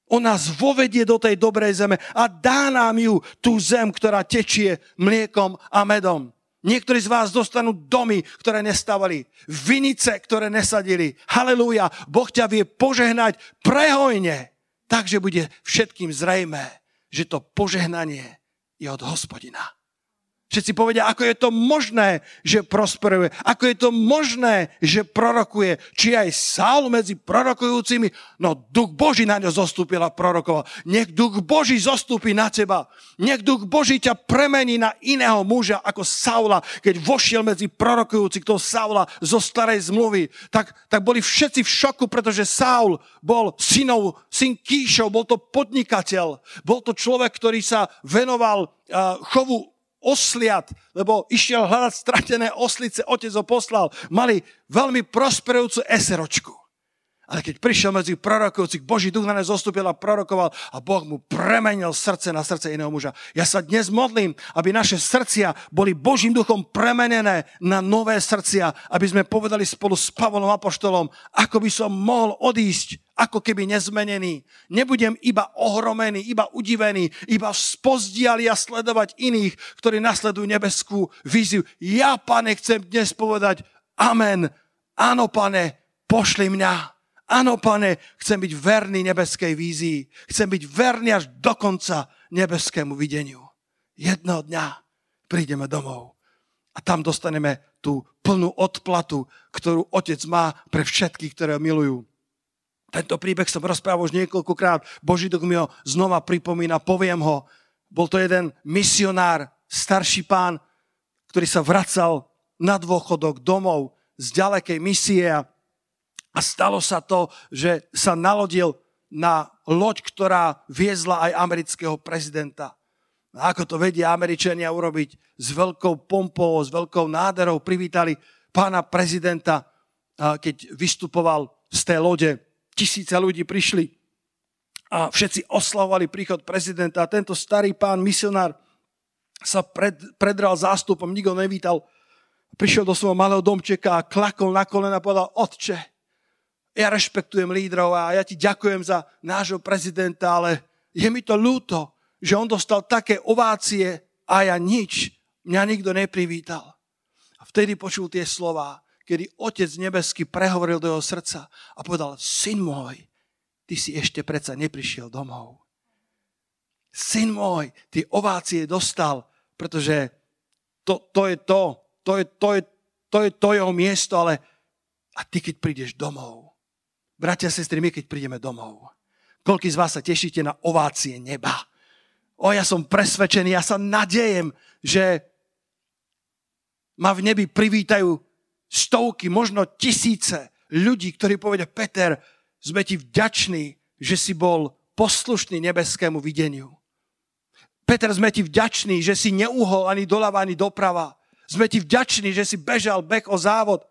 [SPEAKER 1] On nás vovedie do tej dobrej zeme a dá nám ju, tú zem, ktorá tečie mliekom a medom. Niektorí z vás dostanú domy, ktoré nestávali, vinice, ktoré nesadili. Halelúja, Boh ťa vie požehnať prehojne, takže bude všetkým zrejmé, že to požehnanie je od hospodina. Všetci povedia, ako je to možné, že prosperuje. Ako je to možné, že prorokuje. Či aj Saul medzi prorokujúcimi. No duch Boží na ňo zostúpil a prorokoval. Nech duch Boží zostúpi na teba. Nech duch Boží ťa premení na iného muža ako Saula. Keď vošiel medzi prorokujúci toho Saula zo starej zmluvy, tak, tak boli všetci v šoku, pretože Saul bol synov, syn Kíšov, bol to podnikateľ. Bol to človek, ktorý sa venoval chovu osliat, lebo išiel hľadať stratené oslice, otec ho poslal. Mali veľmi prosperujúcu eseročku. Ale keď prišiel medzi prorokujúcich, Boží duch na ne zostúpil a prorokoval a Boh mu premenil srdce na srdce iného muža. Ja sa dnes modlím, aby naše srdcia boli Božím duchom premenené na nové srdcia, aby sme povedali spolu s Pavlom Apoštolom, ako by som mohol odísť ako keby nezmenený. Nebudem iba ohromený, iba udivený, iba spozdiali a sledovať iných, ktorí nasledujú nebeskú víziu. Ja, pane, chcem dnes povedať amen. Áno, pane, pošli mňa. Áno, pane, chcem byť verný nebeskej vízii. Chcem byť verný až do konca nebeskému videniu. Jedného dňa prídeme domov a tam dostaneme tú plnú odplatu, ktorú otec má pre všetkých, ktoré ho milujú. Tento príbeh som rozprával už niekoľkokrát. Boží duch mi ho znova pripomína, poviem ho. Bol to jeden misionár, starší pán, ktorý sa vracal na dôchodok domov z ďalekej misie a a stalo sa to, že sa nalodil na loď, ktorá viezla aj amerického prezidenta. A ako to vedia Američania urobiť s veľkou pompou, s veľkou náderou, privítali pána prezidenta, keď vystupoval z tej lode. Tisíce ľudí prišli a všetci oslavovali príchod prezidenta. A tento starý pán, misionár, sa pred, predral zástupom, nikto nevítal. Prišiel do svojho malého domčeka a klakol na kolena a povedal, otče, ja rešpektujem lídrov a ja ti ďakujem za nášho prezidenta, ale je mi to ľúto, že on dostal také ovácie a ja nič. Mňa nikto neprivítal. A vtedy počul tie slova, kedy Otec nebeský prehovoril do jeho srdca a povedal, syn môj, ty si ešte predsa neprišiel domov. Syn môj, ty ovácie dostal, pretože to, to je to, to je to, je, to je to jeho miesto, ale a ty keď prídeš domov, Bratia a sestry, my keď prídeme domov, koľký z vás sa tešíte na ovácie neba? O, ja som presvedčený, ja sa nadejem, že ma v nebi privítajú stovky, možno tisíce ľudí, ktorí povedia, Peter, sme ti vďační, že si bol poslušný nebeskému videniu. Peter, sme ti vďační, že si neuhol ani doľava, ani doprava. Sme ti vďační, že si bežal bek o závod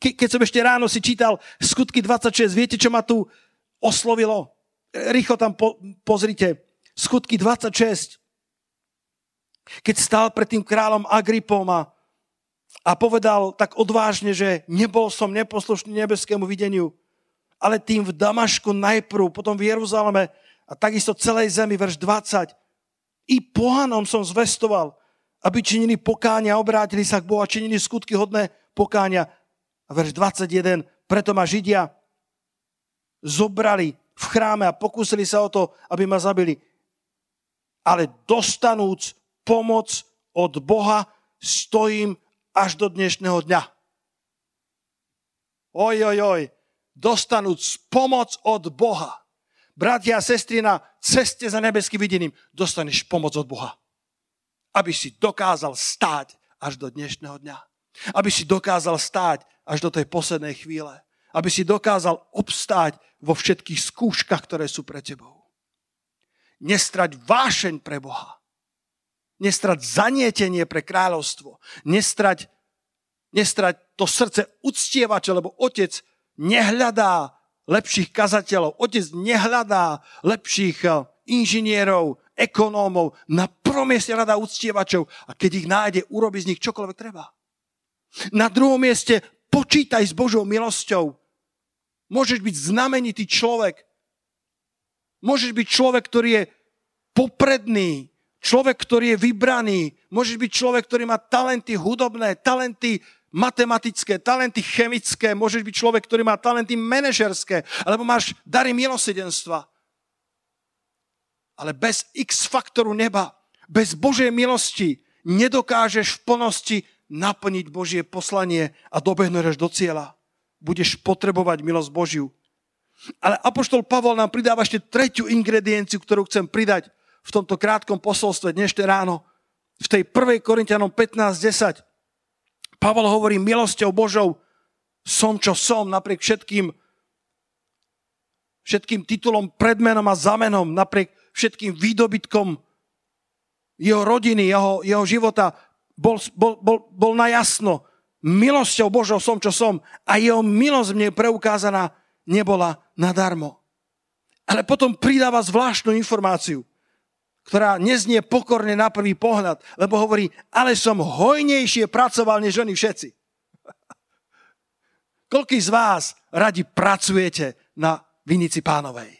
[SPEAKER 1] ke, keď som ešte ráno si čítal skutky 26, viete, čo ma tu oslovilo? Rýchlo tam po, pozrite. Skutky 26. Keď stál pred tým kráľom Agripom a, a povedal tak odvážne, že nebol som neposlušný nebeskému videniu, ale tým v Damašku najprv, potom v Jeruzaleme a takisto celej zemi, verš 20. I pohanom som zvestoval, aby činili pokáňa, obrátili sa k Bohu a činili skutky hodné pokáňa. A verš 21, preto ma Židia zobrali v chráme a pokúsili sa o to, aby ma zabili. Ale dostanúc pomoc od Boha, stojím až do dnešného dňa. Oj, oj, oj, dostanúc pomoc od Boha. Bratia a sestry, na ceste za nebeským videním dostaneš pomoc od Boha. Aby si dokázal stáť až do dnešného dňa. Aby si dokázal stáť až do tej poslednej chvíle. Aby si dokázal obstáť vo všetkých skúškach, ktoré sú pre tebou. Nestrať vášeň pre Boha. Nestrať zanietenie pre kráľovstvo. Nestrať, nestrať to srdce uctievača, lebo otec nehľadá lepších kazateľov. Otec nehľadá lepších eh, inžinierov, ekonómov. Na prvom mieste hľadá uctievačov a keď ich nájde, urobi z nich čokoľvek treba. Na druhom mieste počítaj s Božou milosťou. Môžeš byť znamenitý človek. Môžeš byť človek, ktorý je popredný, človek, ktorý je vybraný, môžeš byť človek, ktorý má talenty hudobné, talenty matematické, talenty chemické, môžeš byť človek, ktorý má talenty manažerské, alebo máš dary milosedenstva. Ale bez X faktoru neba, bez Božej milosti nedokážeš v plnosti naplniť Božie poslanie a dobehneš do cieľa. Budeš potrebovať milosť Božiu. Ale Apoštol Pavol nám pridáva ešte tretiu ingredienciu, ktorú chcem pridať v tomto krátkom posolstve dnešné ráno. V tej 1. Korintianom 15.10. Pavol hovorí milosťou Božou som, čo som, napriek všetkým všetkým titulom, predmenom a zamenom, napriek všetkým výdobytkom jeho rodiny, jeho, jeho života, bol, bol, bol, bol na jasno. Milosťou Božou som, čo som a jeho milosť mne preukázaná nebola nadarmo. Ale potom pridáva zvláštnu informáciu, ktorá neznie pokorne na prvý pohľad, lebo hovorí, ale som hojnejšie pracoval než oni všetci. Koľký z vás radi pracujete na Vinici pánovej?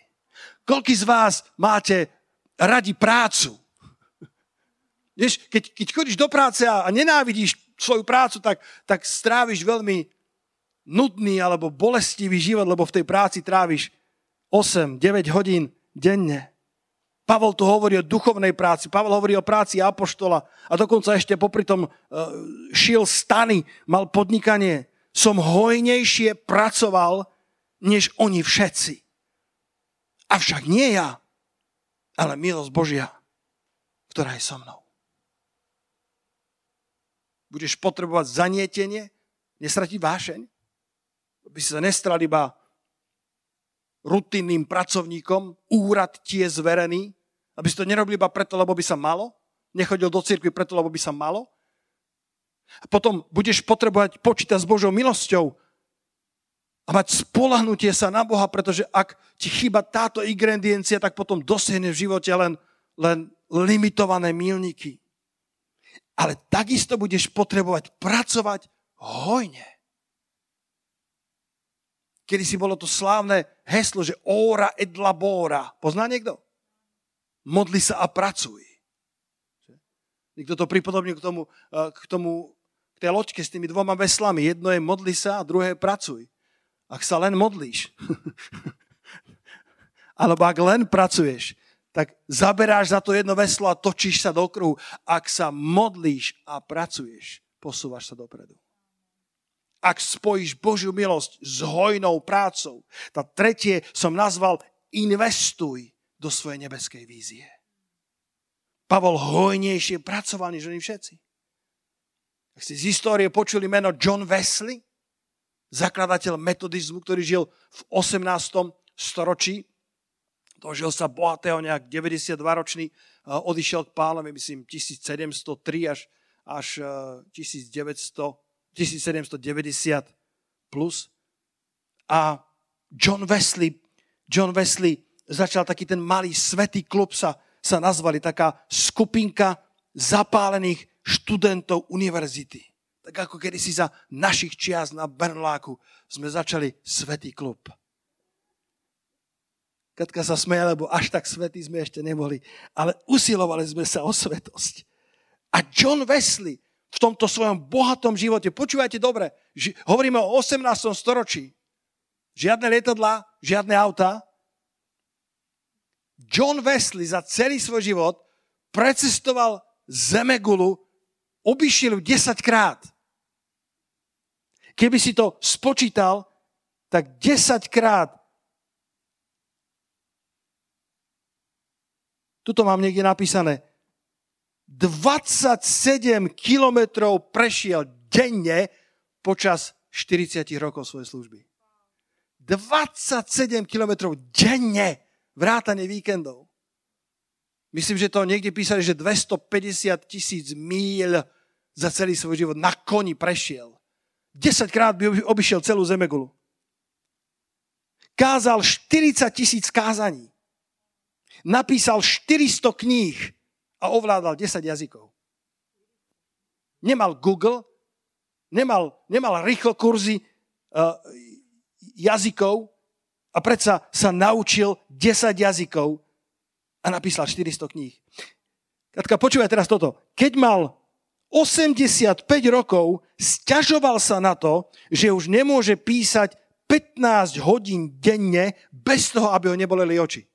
[SPEAKER 1] Koľký z vás máte radi prácu? Vieš, keď, keď chodíš do práce a, nenávidíš svoju prácu, tak, tak stráviš veľmi nudný alebo bolestivý život, lebo v tej práci tráviš 8-9 hodín denne. Pavol tu hovorí o duchovnej práci, Pavel hovorí o práci apoštola a dokonca ešte popri tom uh, šil stany, mal podnikanie. Som hojnejšie pracoval, než oni všetci. Avšak nie ja, ale milosť Božia, ktorá je so mnou. Budeš potrebovať zanietenie, nestratiť vášeň, by si sa nestral iba rutinným pracovníkom, úrad ti je zverený, aby si to nerobil iba preto, lebo by sa malo, nechodil do cirkvi preto, lebo by sa malo. A potom budeš potrebovať počítať s Božou milosťou a mať spolahnutie sa na Boha, pretože ak ti chýba táto ingrediencia, tak potom dosiahne v živote len, len limitované milníky. Ale takisto budeš potrebovať pracovať hojne. Kedy si bolo to slávne heslo, že ora et labora. Pozná niekto? Modli sa a pracuj. Niekto to pripodobnil k tomu, eh, k tomu, k tej loďke s tými dvoma veslami. Jedno je modli sa a druhé pracuj. Ak sa len modlíš, alebo ak len pracuješ, tak zaberáš za to jedno veslo a točíš sa do kruhu. Ak sa modlíš a pracuješ, posúvaš sa dopredu ak spojíš Božiu milosť s hojnou prácou. Tá tretie som nazval investuj do svojej nebeskej vízie. Pavol hojnejšie pracoval než oni všetci. Ak ste z histórie počuli meno John Wesley, zakladateľ metodizmu, ktorý žil v 18. storočí, dožil sa bohatého nejak 92-ročný, odišiel k pánovi, myslím, 1703 až, až 1900 1790 plus. A John Wesley, John Wesley začal taký ten malý svetý klub, sa, sa nazvali taká skupinka zapálených študentov univerzity. Tak ako kedy si za našich čias na Bernláku sme začali svetý klub. Katka sa smeje, lebo až tak svetí sme ešte neboli. Ale usilovali sme sa o svetosť. A John Wesley v tomto svojom bohatom živote. Počúvajte dobre, ži- hovoríme o 18. storočí. Žiadne lietadla, žiadne auta. John Wesley za celý svoj život precestoval Zemegulu, obišiel ju 10 krát. Keby si to spočítal, tak 10 krát Tuto mám niekde napísané 27 kilometrov prešiel denne počas 40 rokov svojej služby. 27 kilometrov denne, vrátane víkendov. Myslím, že to niekde písali, že 250 tisíc míľ za celý svoj život na koni prešiel. 10 krát by obišiel celú Zemegulu. Kázal 40 tisíc kázaní. Napísal 400 kníh a ovládal 10 jazykov. Nemal Google, nemal, nemal rýchlo kurzy uh, jazykov, a predsa sa naučil 10 jazykov a napísal 400 kníh. Katka, počúvaj teraz toto. Keď mal 85 rokov, stiažoval sa na to, že už nemôže písať 15 hodín denne bez toho, aby ho neboleli oči.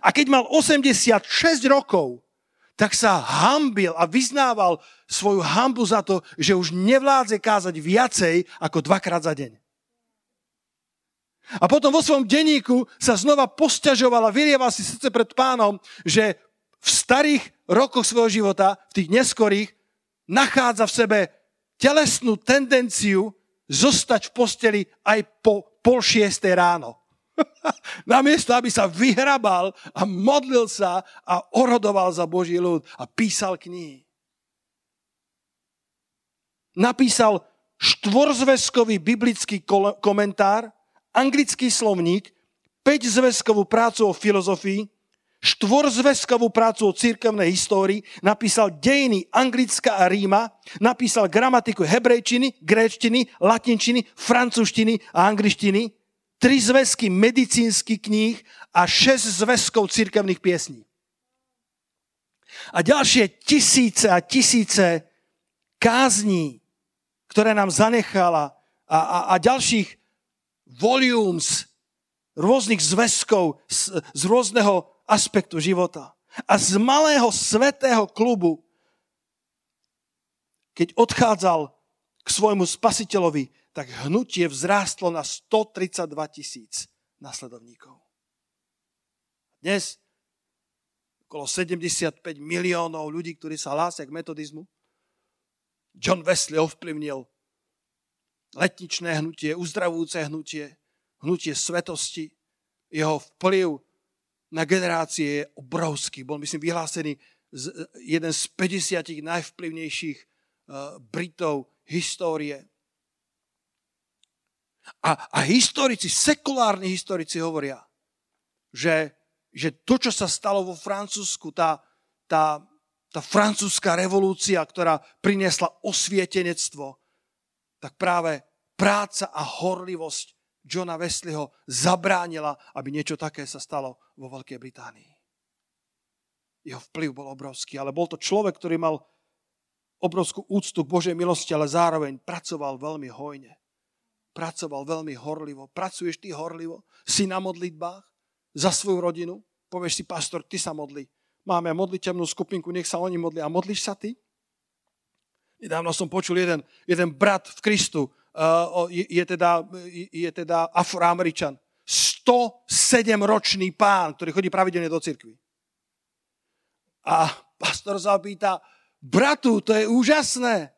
[SPEAKER 1] A keď mal 86 rokov, tak sa hambil a vyznával svoju hambu za to, že už nevládze kázať viacej ako dvakrát za deň. A potom vo svojom denníku sa znova posťažovala, vyrieval si srdce pred pánom, že v starých rokoch svojho života, v tých neskorých, nachádza v sebe telesnú tendenciu zostať v posteli aj po pol šiestej ráno. Namiesto, aby sa vyhrabal a modlil sa a orodoval za Boží ľud a písal knihy. Napísal štvorzveskový biblický komentár, anglický slovník, 5-zväzkovú prácu o filozofii, štvorzveskovú prácu o církevnej histórii, napísal dejiny Anglická a Ríma, napísal gramatiku hebrejčiny, gréčtiny, latinčiny, francúzštiny a angličtiny, tri zväzky medicínskych kníh a šesť zväzkov církevných piesní. A ďalšie tisíce a tisíce kázní, ktoré nám zanechala a, a, a ďalších volumes rôznych zväzkov z, z rôzneho aspektu života. A z malého svetého klubu, keď odchádzal k svojmu spasiteľovi, tak hnutie vzrástlo na 132 tisíc nasledovníkov. Dnes okolo 75 miliónov ľudí, ktorí sa hlásia k metodizmu. John Wesley ovplyvnil letničné hnutie, uzdravujúce hnutie, hnutie svetosti. Jeho vplyv na generácie je obrovský. Bol, myslím, vyhlásený jeden z 50 najvplyvnejších uh, Britov histórie. A, a historici, sekulárni historici hovoria, že, že to, čo sa stalo vo Francúzsku, tá, tá, tá francúzska revolúcia, ktorá priniesla osvietenectvo, tak práve práca a horlivosť Johna Wesleyho zabránila, aby niečo také sa stalo vo Veľkej Británii. Jeho vplyv bol obrovský, ale bol to človek, ktorý mal obrovskú úctu k Božej milosti, ale zároveň pracoval veľmi hojne pracoval veľmi horlivo. Pracuješ ty horlivo? Si na modlitbách za svoju rodinu? Povieš si, pastor, ty sa modli. Máme modlitevnú skupinku, nech sa oni modli. A modlíš sa ty? Nedávno som počul jeden, jeden brat v Kristu, uh, je, je, teda, je teda afroameričan. 107-ročný pán, ktorý chodí pravidelne do cirkvi. A pastor sa bratu, to je úžasné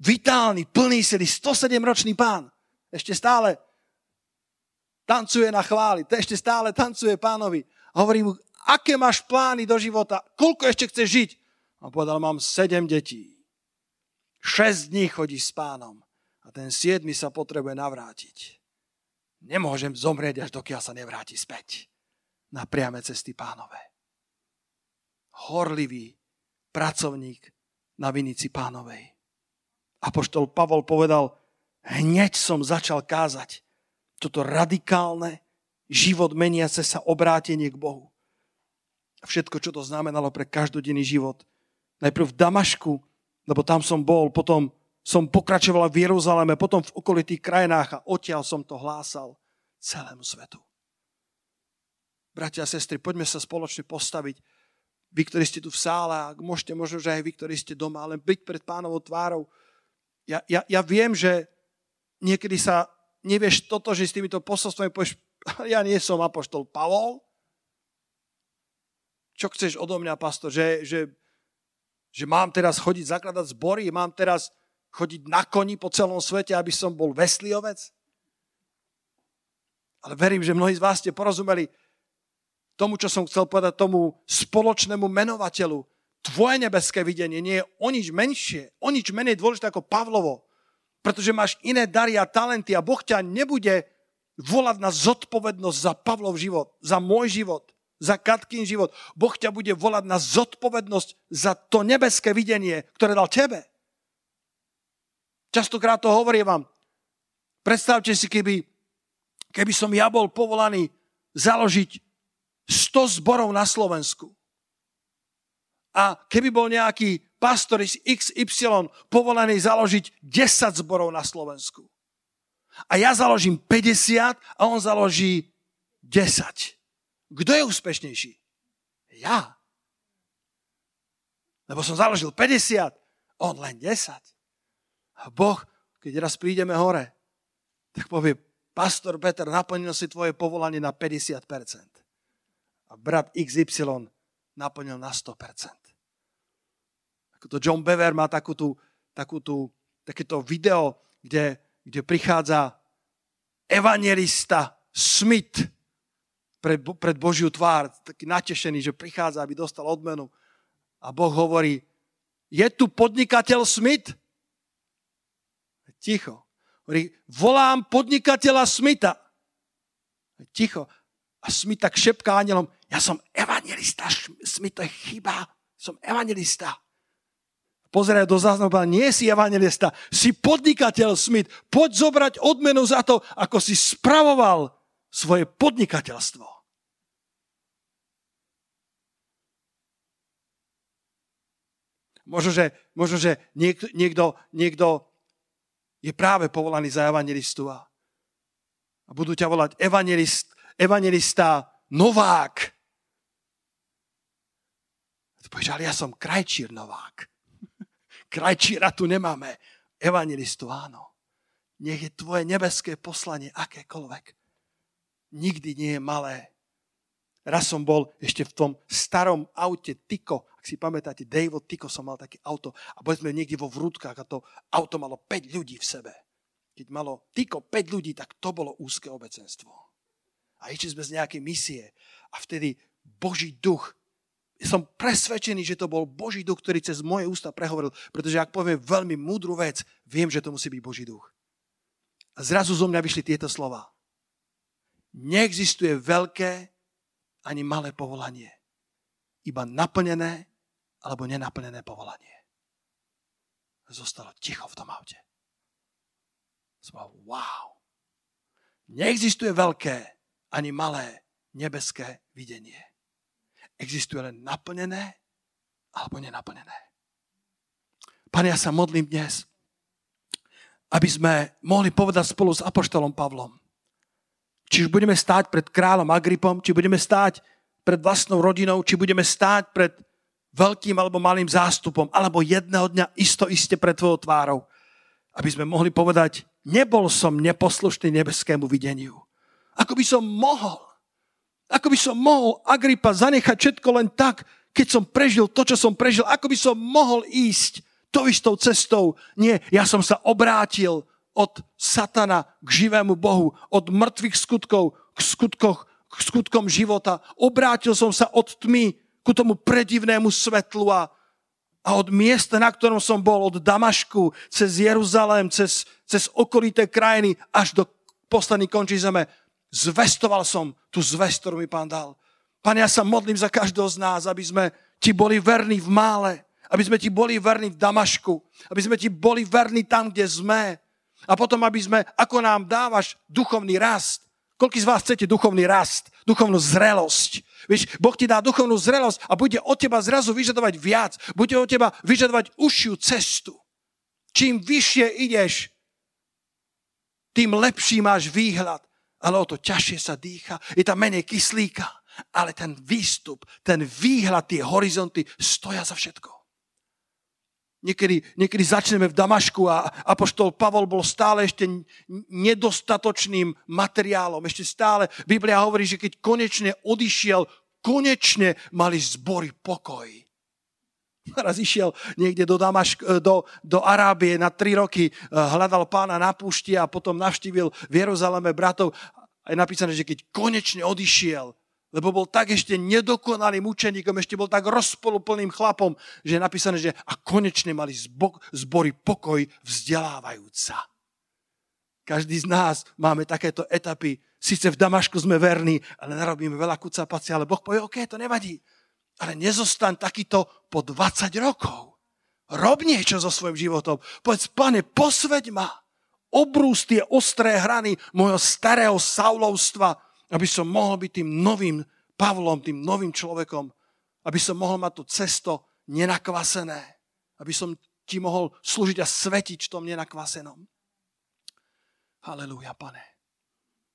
[SPEAKER 1] vitálny, plný sily, 107-ročný pán. Ešte stále tancuje na chváli, ešte stále tancuje pánovi. A hovorí mu, aké máš plány do života, koľko ešte chceš žiť? A povedal, mám 7 detí. 6 dní chodí s pánom a ten 7 sa potrebuje navrátiť. Nemôžem zomrieť, až dokiaľ sa nevráti späť na priame cesty pánové. Horlivý pracovník na vinici pánovej. Apoštol Pavol povedal, hneď som začal kázať toto radikálne, život meniace sa obrátenie k Bohu. Všetko, čo to znamenalo pre každodenný život. Najprv v Damašku, lebo tam som bol, potom som pokračoval v Jeruzaleme, potom v okolitých krajinách a odtiaľ som to hlásal celému svetu. Bratia a sestry, poďme sa spoločne postaviť. Vy, ktorí ste tu v sále, ak môžete, možno, že aj vy, ktorí ste doma, ale byť pred pánovou tvárou, ja, ja, ja viem, že niekedy sa nevieš toto, že s týmito posolstvami povieš, ja nie som apoštol Pavol. Čo chceš odo mňa, pastor? Že, že, že mám teraz chodiť zakladať zbory? Mám teraz chodiť na koni po celom svete, aby som bol vesliovec? Ale verím, že mnohí z vás ste porozumeli tomu, čo som chcel povedať, tomu spoločnému menovateľu, tvoje nebeské videnie nie je o nič menšie, o nič menej dôležité ako Pavlovo. Pretože máš iné dary a talenty a Boh ťa nebude volať na zodpovednosť za Pavlov život, za môj život, za Katkín život. Boh ťa bude volať na zodpovednosť za to nebeské videnie, ktoré dal tebe. Častokrát to hovorím vám. Predstavte si, keby Keby som ja bol povolaný založiť 100 zborov na Slovensku a keby bol nejaký pastor z XY povolaný založiť 10 zborov na Slovensku a ja založím 50 a on založí 10. Kto je úspešnejší? Ja. Lebo som založil 50, on len 10. A Boh, keď raz prídeme hore, tak povie, pastor Peter, naplnil si tvoje povolanie na 50%. A brat XY naplnil na 100%. To John Bever má takú tú, takú tú, takéto video, kde, kde prichádza evangelista Smith pred, pred Božiu tvár, taký natešený, že prichádza, aby dostal odmenu. A Boh hovorí, je tu podnikateľ Smith? Ticho. Hovorí, volám podnikateľa Smitha. Ticho. A Smith tak šepká anielom, ja som evangelista, Smith, to je chyba, som evangelista. Pozerajú do záznamu, nie si evangelista, si podnikateľ Smith. Poď zobrať odmenu za to, ako si spravoval svoje podnikateľstvo. Možno, že, možno, že niekto, niekto, niekto je práve povolaný za evangelistu a, a budú ťa volať evangelist, evangelista Novák. A ty povieš, ale ja som krajčír Novák. Krajčíra tu nemáme. Evangelistu áno. Nech je tvoje nebeské poslanie akékoľvek. Nikdy nie je malé. Raz som bol ešte v tom starom aute Tiko, ak si pamätáte, Dave Tiko som mal také auto a boli sme niekde vo vrútkach a to auto malo 5 ľudí v sebe. Keď malo Tiko 5 ľudí, tak to bolo úzke obecenstvo. A išli sme z nejakej misie a vtedy Boží duch som presvedčený, že to bol Boží duch, ktorý cez moje ústa prehovoril, pretože ak poviem veľmi múdru vec, viem, že to musí byť Boží duch. A zrazu zo mňa vyšli tieto slova. Neexistuje veľké ani malé povolanie. Iba naplnené alebo nenaplnené povolanie. Zostalo ticho v tom aute. Som wow. Neexistuje veľké ani malé nebeské videnie. Existuje len naplnené alebo nenaplnené. Pane, ja sa modlím dnes, aby sme mohli povedať spolu s Apoštolom Pavlom. Či už budeme stáť pred kráľom Agripom, či budeme stáť pred vlastnou rodinou, či budeme stáť pred veľkým alebo malým zástupom, alebo jedného dňa isto iste pred tvojou tvárou, aby sme mohli povedať, nebol som neposlušný nebeskému videniu. Ako by som mohol, ako by som mohol Agripa zanechať všetko len tak, keď som prežil to, čo som prežil, ako by som mohol ísť to istou cestou. Nie, ja som sa obrátil od satana k živému Bohu, od mŕtvych skutkov k skutkoch, k skutkom života. Obrátil som sa od tmy ku tomu predivnému svetlu a, a od miesta, na ktorom som bol, od Damašku, cez Jeruzalém, cez, cez okolité krajiny, až do posledný končí zeme, zvestoval som tú zvest, ktorú mi pán dal. Pane, ja sa modlím za každého z nás, aby sme ti boli verní v mále, aby sme ti boli verní v Damašku, aby sme ti boli verní tam, kde sme. A potom, aby sme, ako nám dávaš duchovný rast, Koľký z vás chcete duchovný rast, duchovnú zrelosť? Víš, Boh ti dá duchovnú zrelosť a bude od teba zrazu vyžadovať viac. Bude od teba vyžadovať užšiu cestu. Čím vyššie ideš, tým lepší máš výhľad. Ale o to ťažšie sa dýcha, je tam menej kyslíka. Ale ten výstup, ten výhľad, tie horizonty stoja za všetko. Niekedy, niekedy začneme v Damašku a apoštol Pavol bol stále ešte nedostatočným materiálom. Ešte stále Biblia hovorí, že keď konečne odišiel, konečne mali zbory pokoj. Raz išiel niekde do, Damašk, do, do Arábie na tri roky, eh, hľadal pána na púšti a potom navštívil v Jeruzaleme bratov. A je napísané, že keď konečne odišiel, lebo bol tak ešte nedokonalým učeníkom, ešte bol tak rozpoluplným chlapom, že je napísané, že a konečne mali zbo, zbory pokoj vzdelávajúca. Každý z nás máme takéto etapy. Sice v Damašku sme verní, ale narobíme veľa kucapaci, ale Boh povie, OK, to nevadí. Ale nezostaň takýto po 20 rokov. Rob niečo so svojím životom. Povedz, pane, posveď ma. obrús tie ostré hrany môjho starého Saulovstva, aby som mohol byť tým novým Pavlom, tým novým človekom, aby som mohol mať to cesto nenakvasené, aby som ti mohol slúžiť a svetiť v tom nenakvasenom. Halelúja, pane.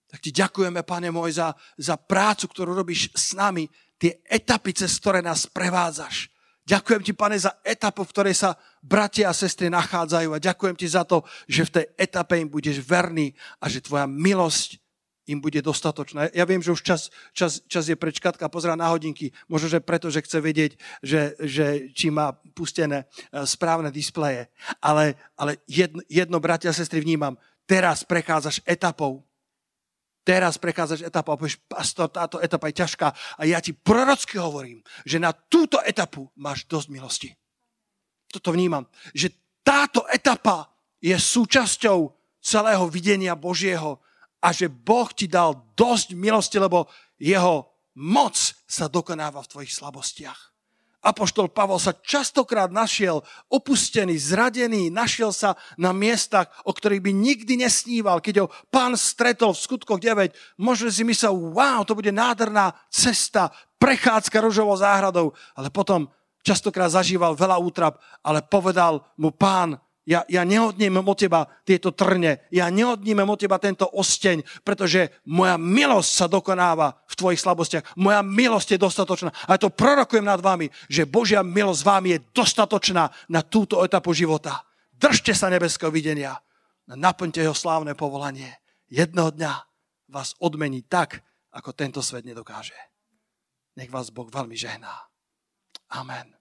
[SPEAKER 1] Tak ti ďakujeme, pane môj, za, za prácu, ktorú robíš s nami, tie etapy, cez ktoré nás prevádzaš. Ďakujem ti, pane, za etapu, v ktorej sa bratia a sestry nachádzajú a ďakujem ti za to, že v tej etape im budeš verný a že tvoja milosť im bude dostatočná. Ja viem, že už čas, čas, čas je preč, Katka pozerá na hodinky, možno, že preto, že chce vedieť, že, že či má pustené e, správne displeje. Ale, ale jedno, jedno, bratia a sestry, vnímam, teraz prechádzaš etapou, teraz prechádzaš etapou a povieš, pastor, táto etapa je ťažká a ja ti prorocky hovorím, že na túto etapu máš dosť milosti. Toto vnímam, že táto etapa je súčasťou celého videnia Božieho, a že Boh ti dal dosť milosti, lebo jeho moc sa dokonáva v tvojich slabostiach. Apoštol Pavol sa častokrát našiel opustený, zradený, našiel sa na miestach, o ktorých by nikdy nesníval. Keď ho pán stretol v skutkoch 9, možno si myslel, wow, to bude nádherná cesta, prechádzka rožovou záhradou, ale potom častokrát zažíval veľa útrap, ale povedal mu pán, ja, ja neodnímem od teba tieto trne, ja neodnímem od teba tento osteň, pretože moja milosť sa dokonáva v tvojich slabostiach. Moja milosť je dostatočná. A ja to prorokujem nad vami, že Božia milosť vám je dostatočná na túto etapu života. Držte sa nebeského videnia. Naplňte jeho slávne povolanie. Jedného dňa vás odmení tak, ako tento svet nedokáže. Nech vás Boh veľmi žehná. Amen.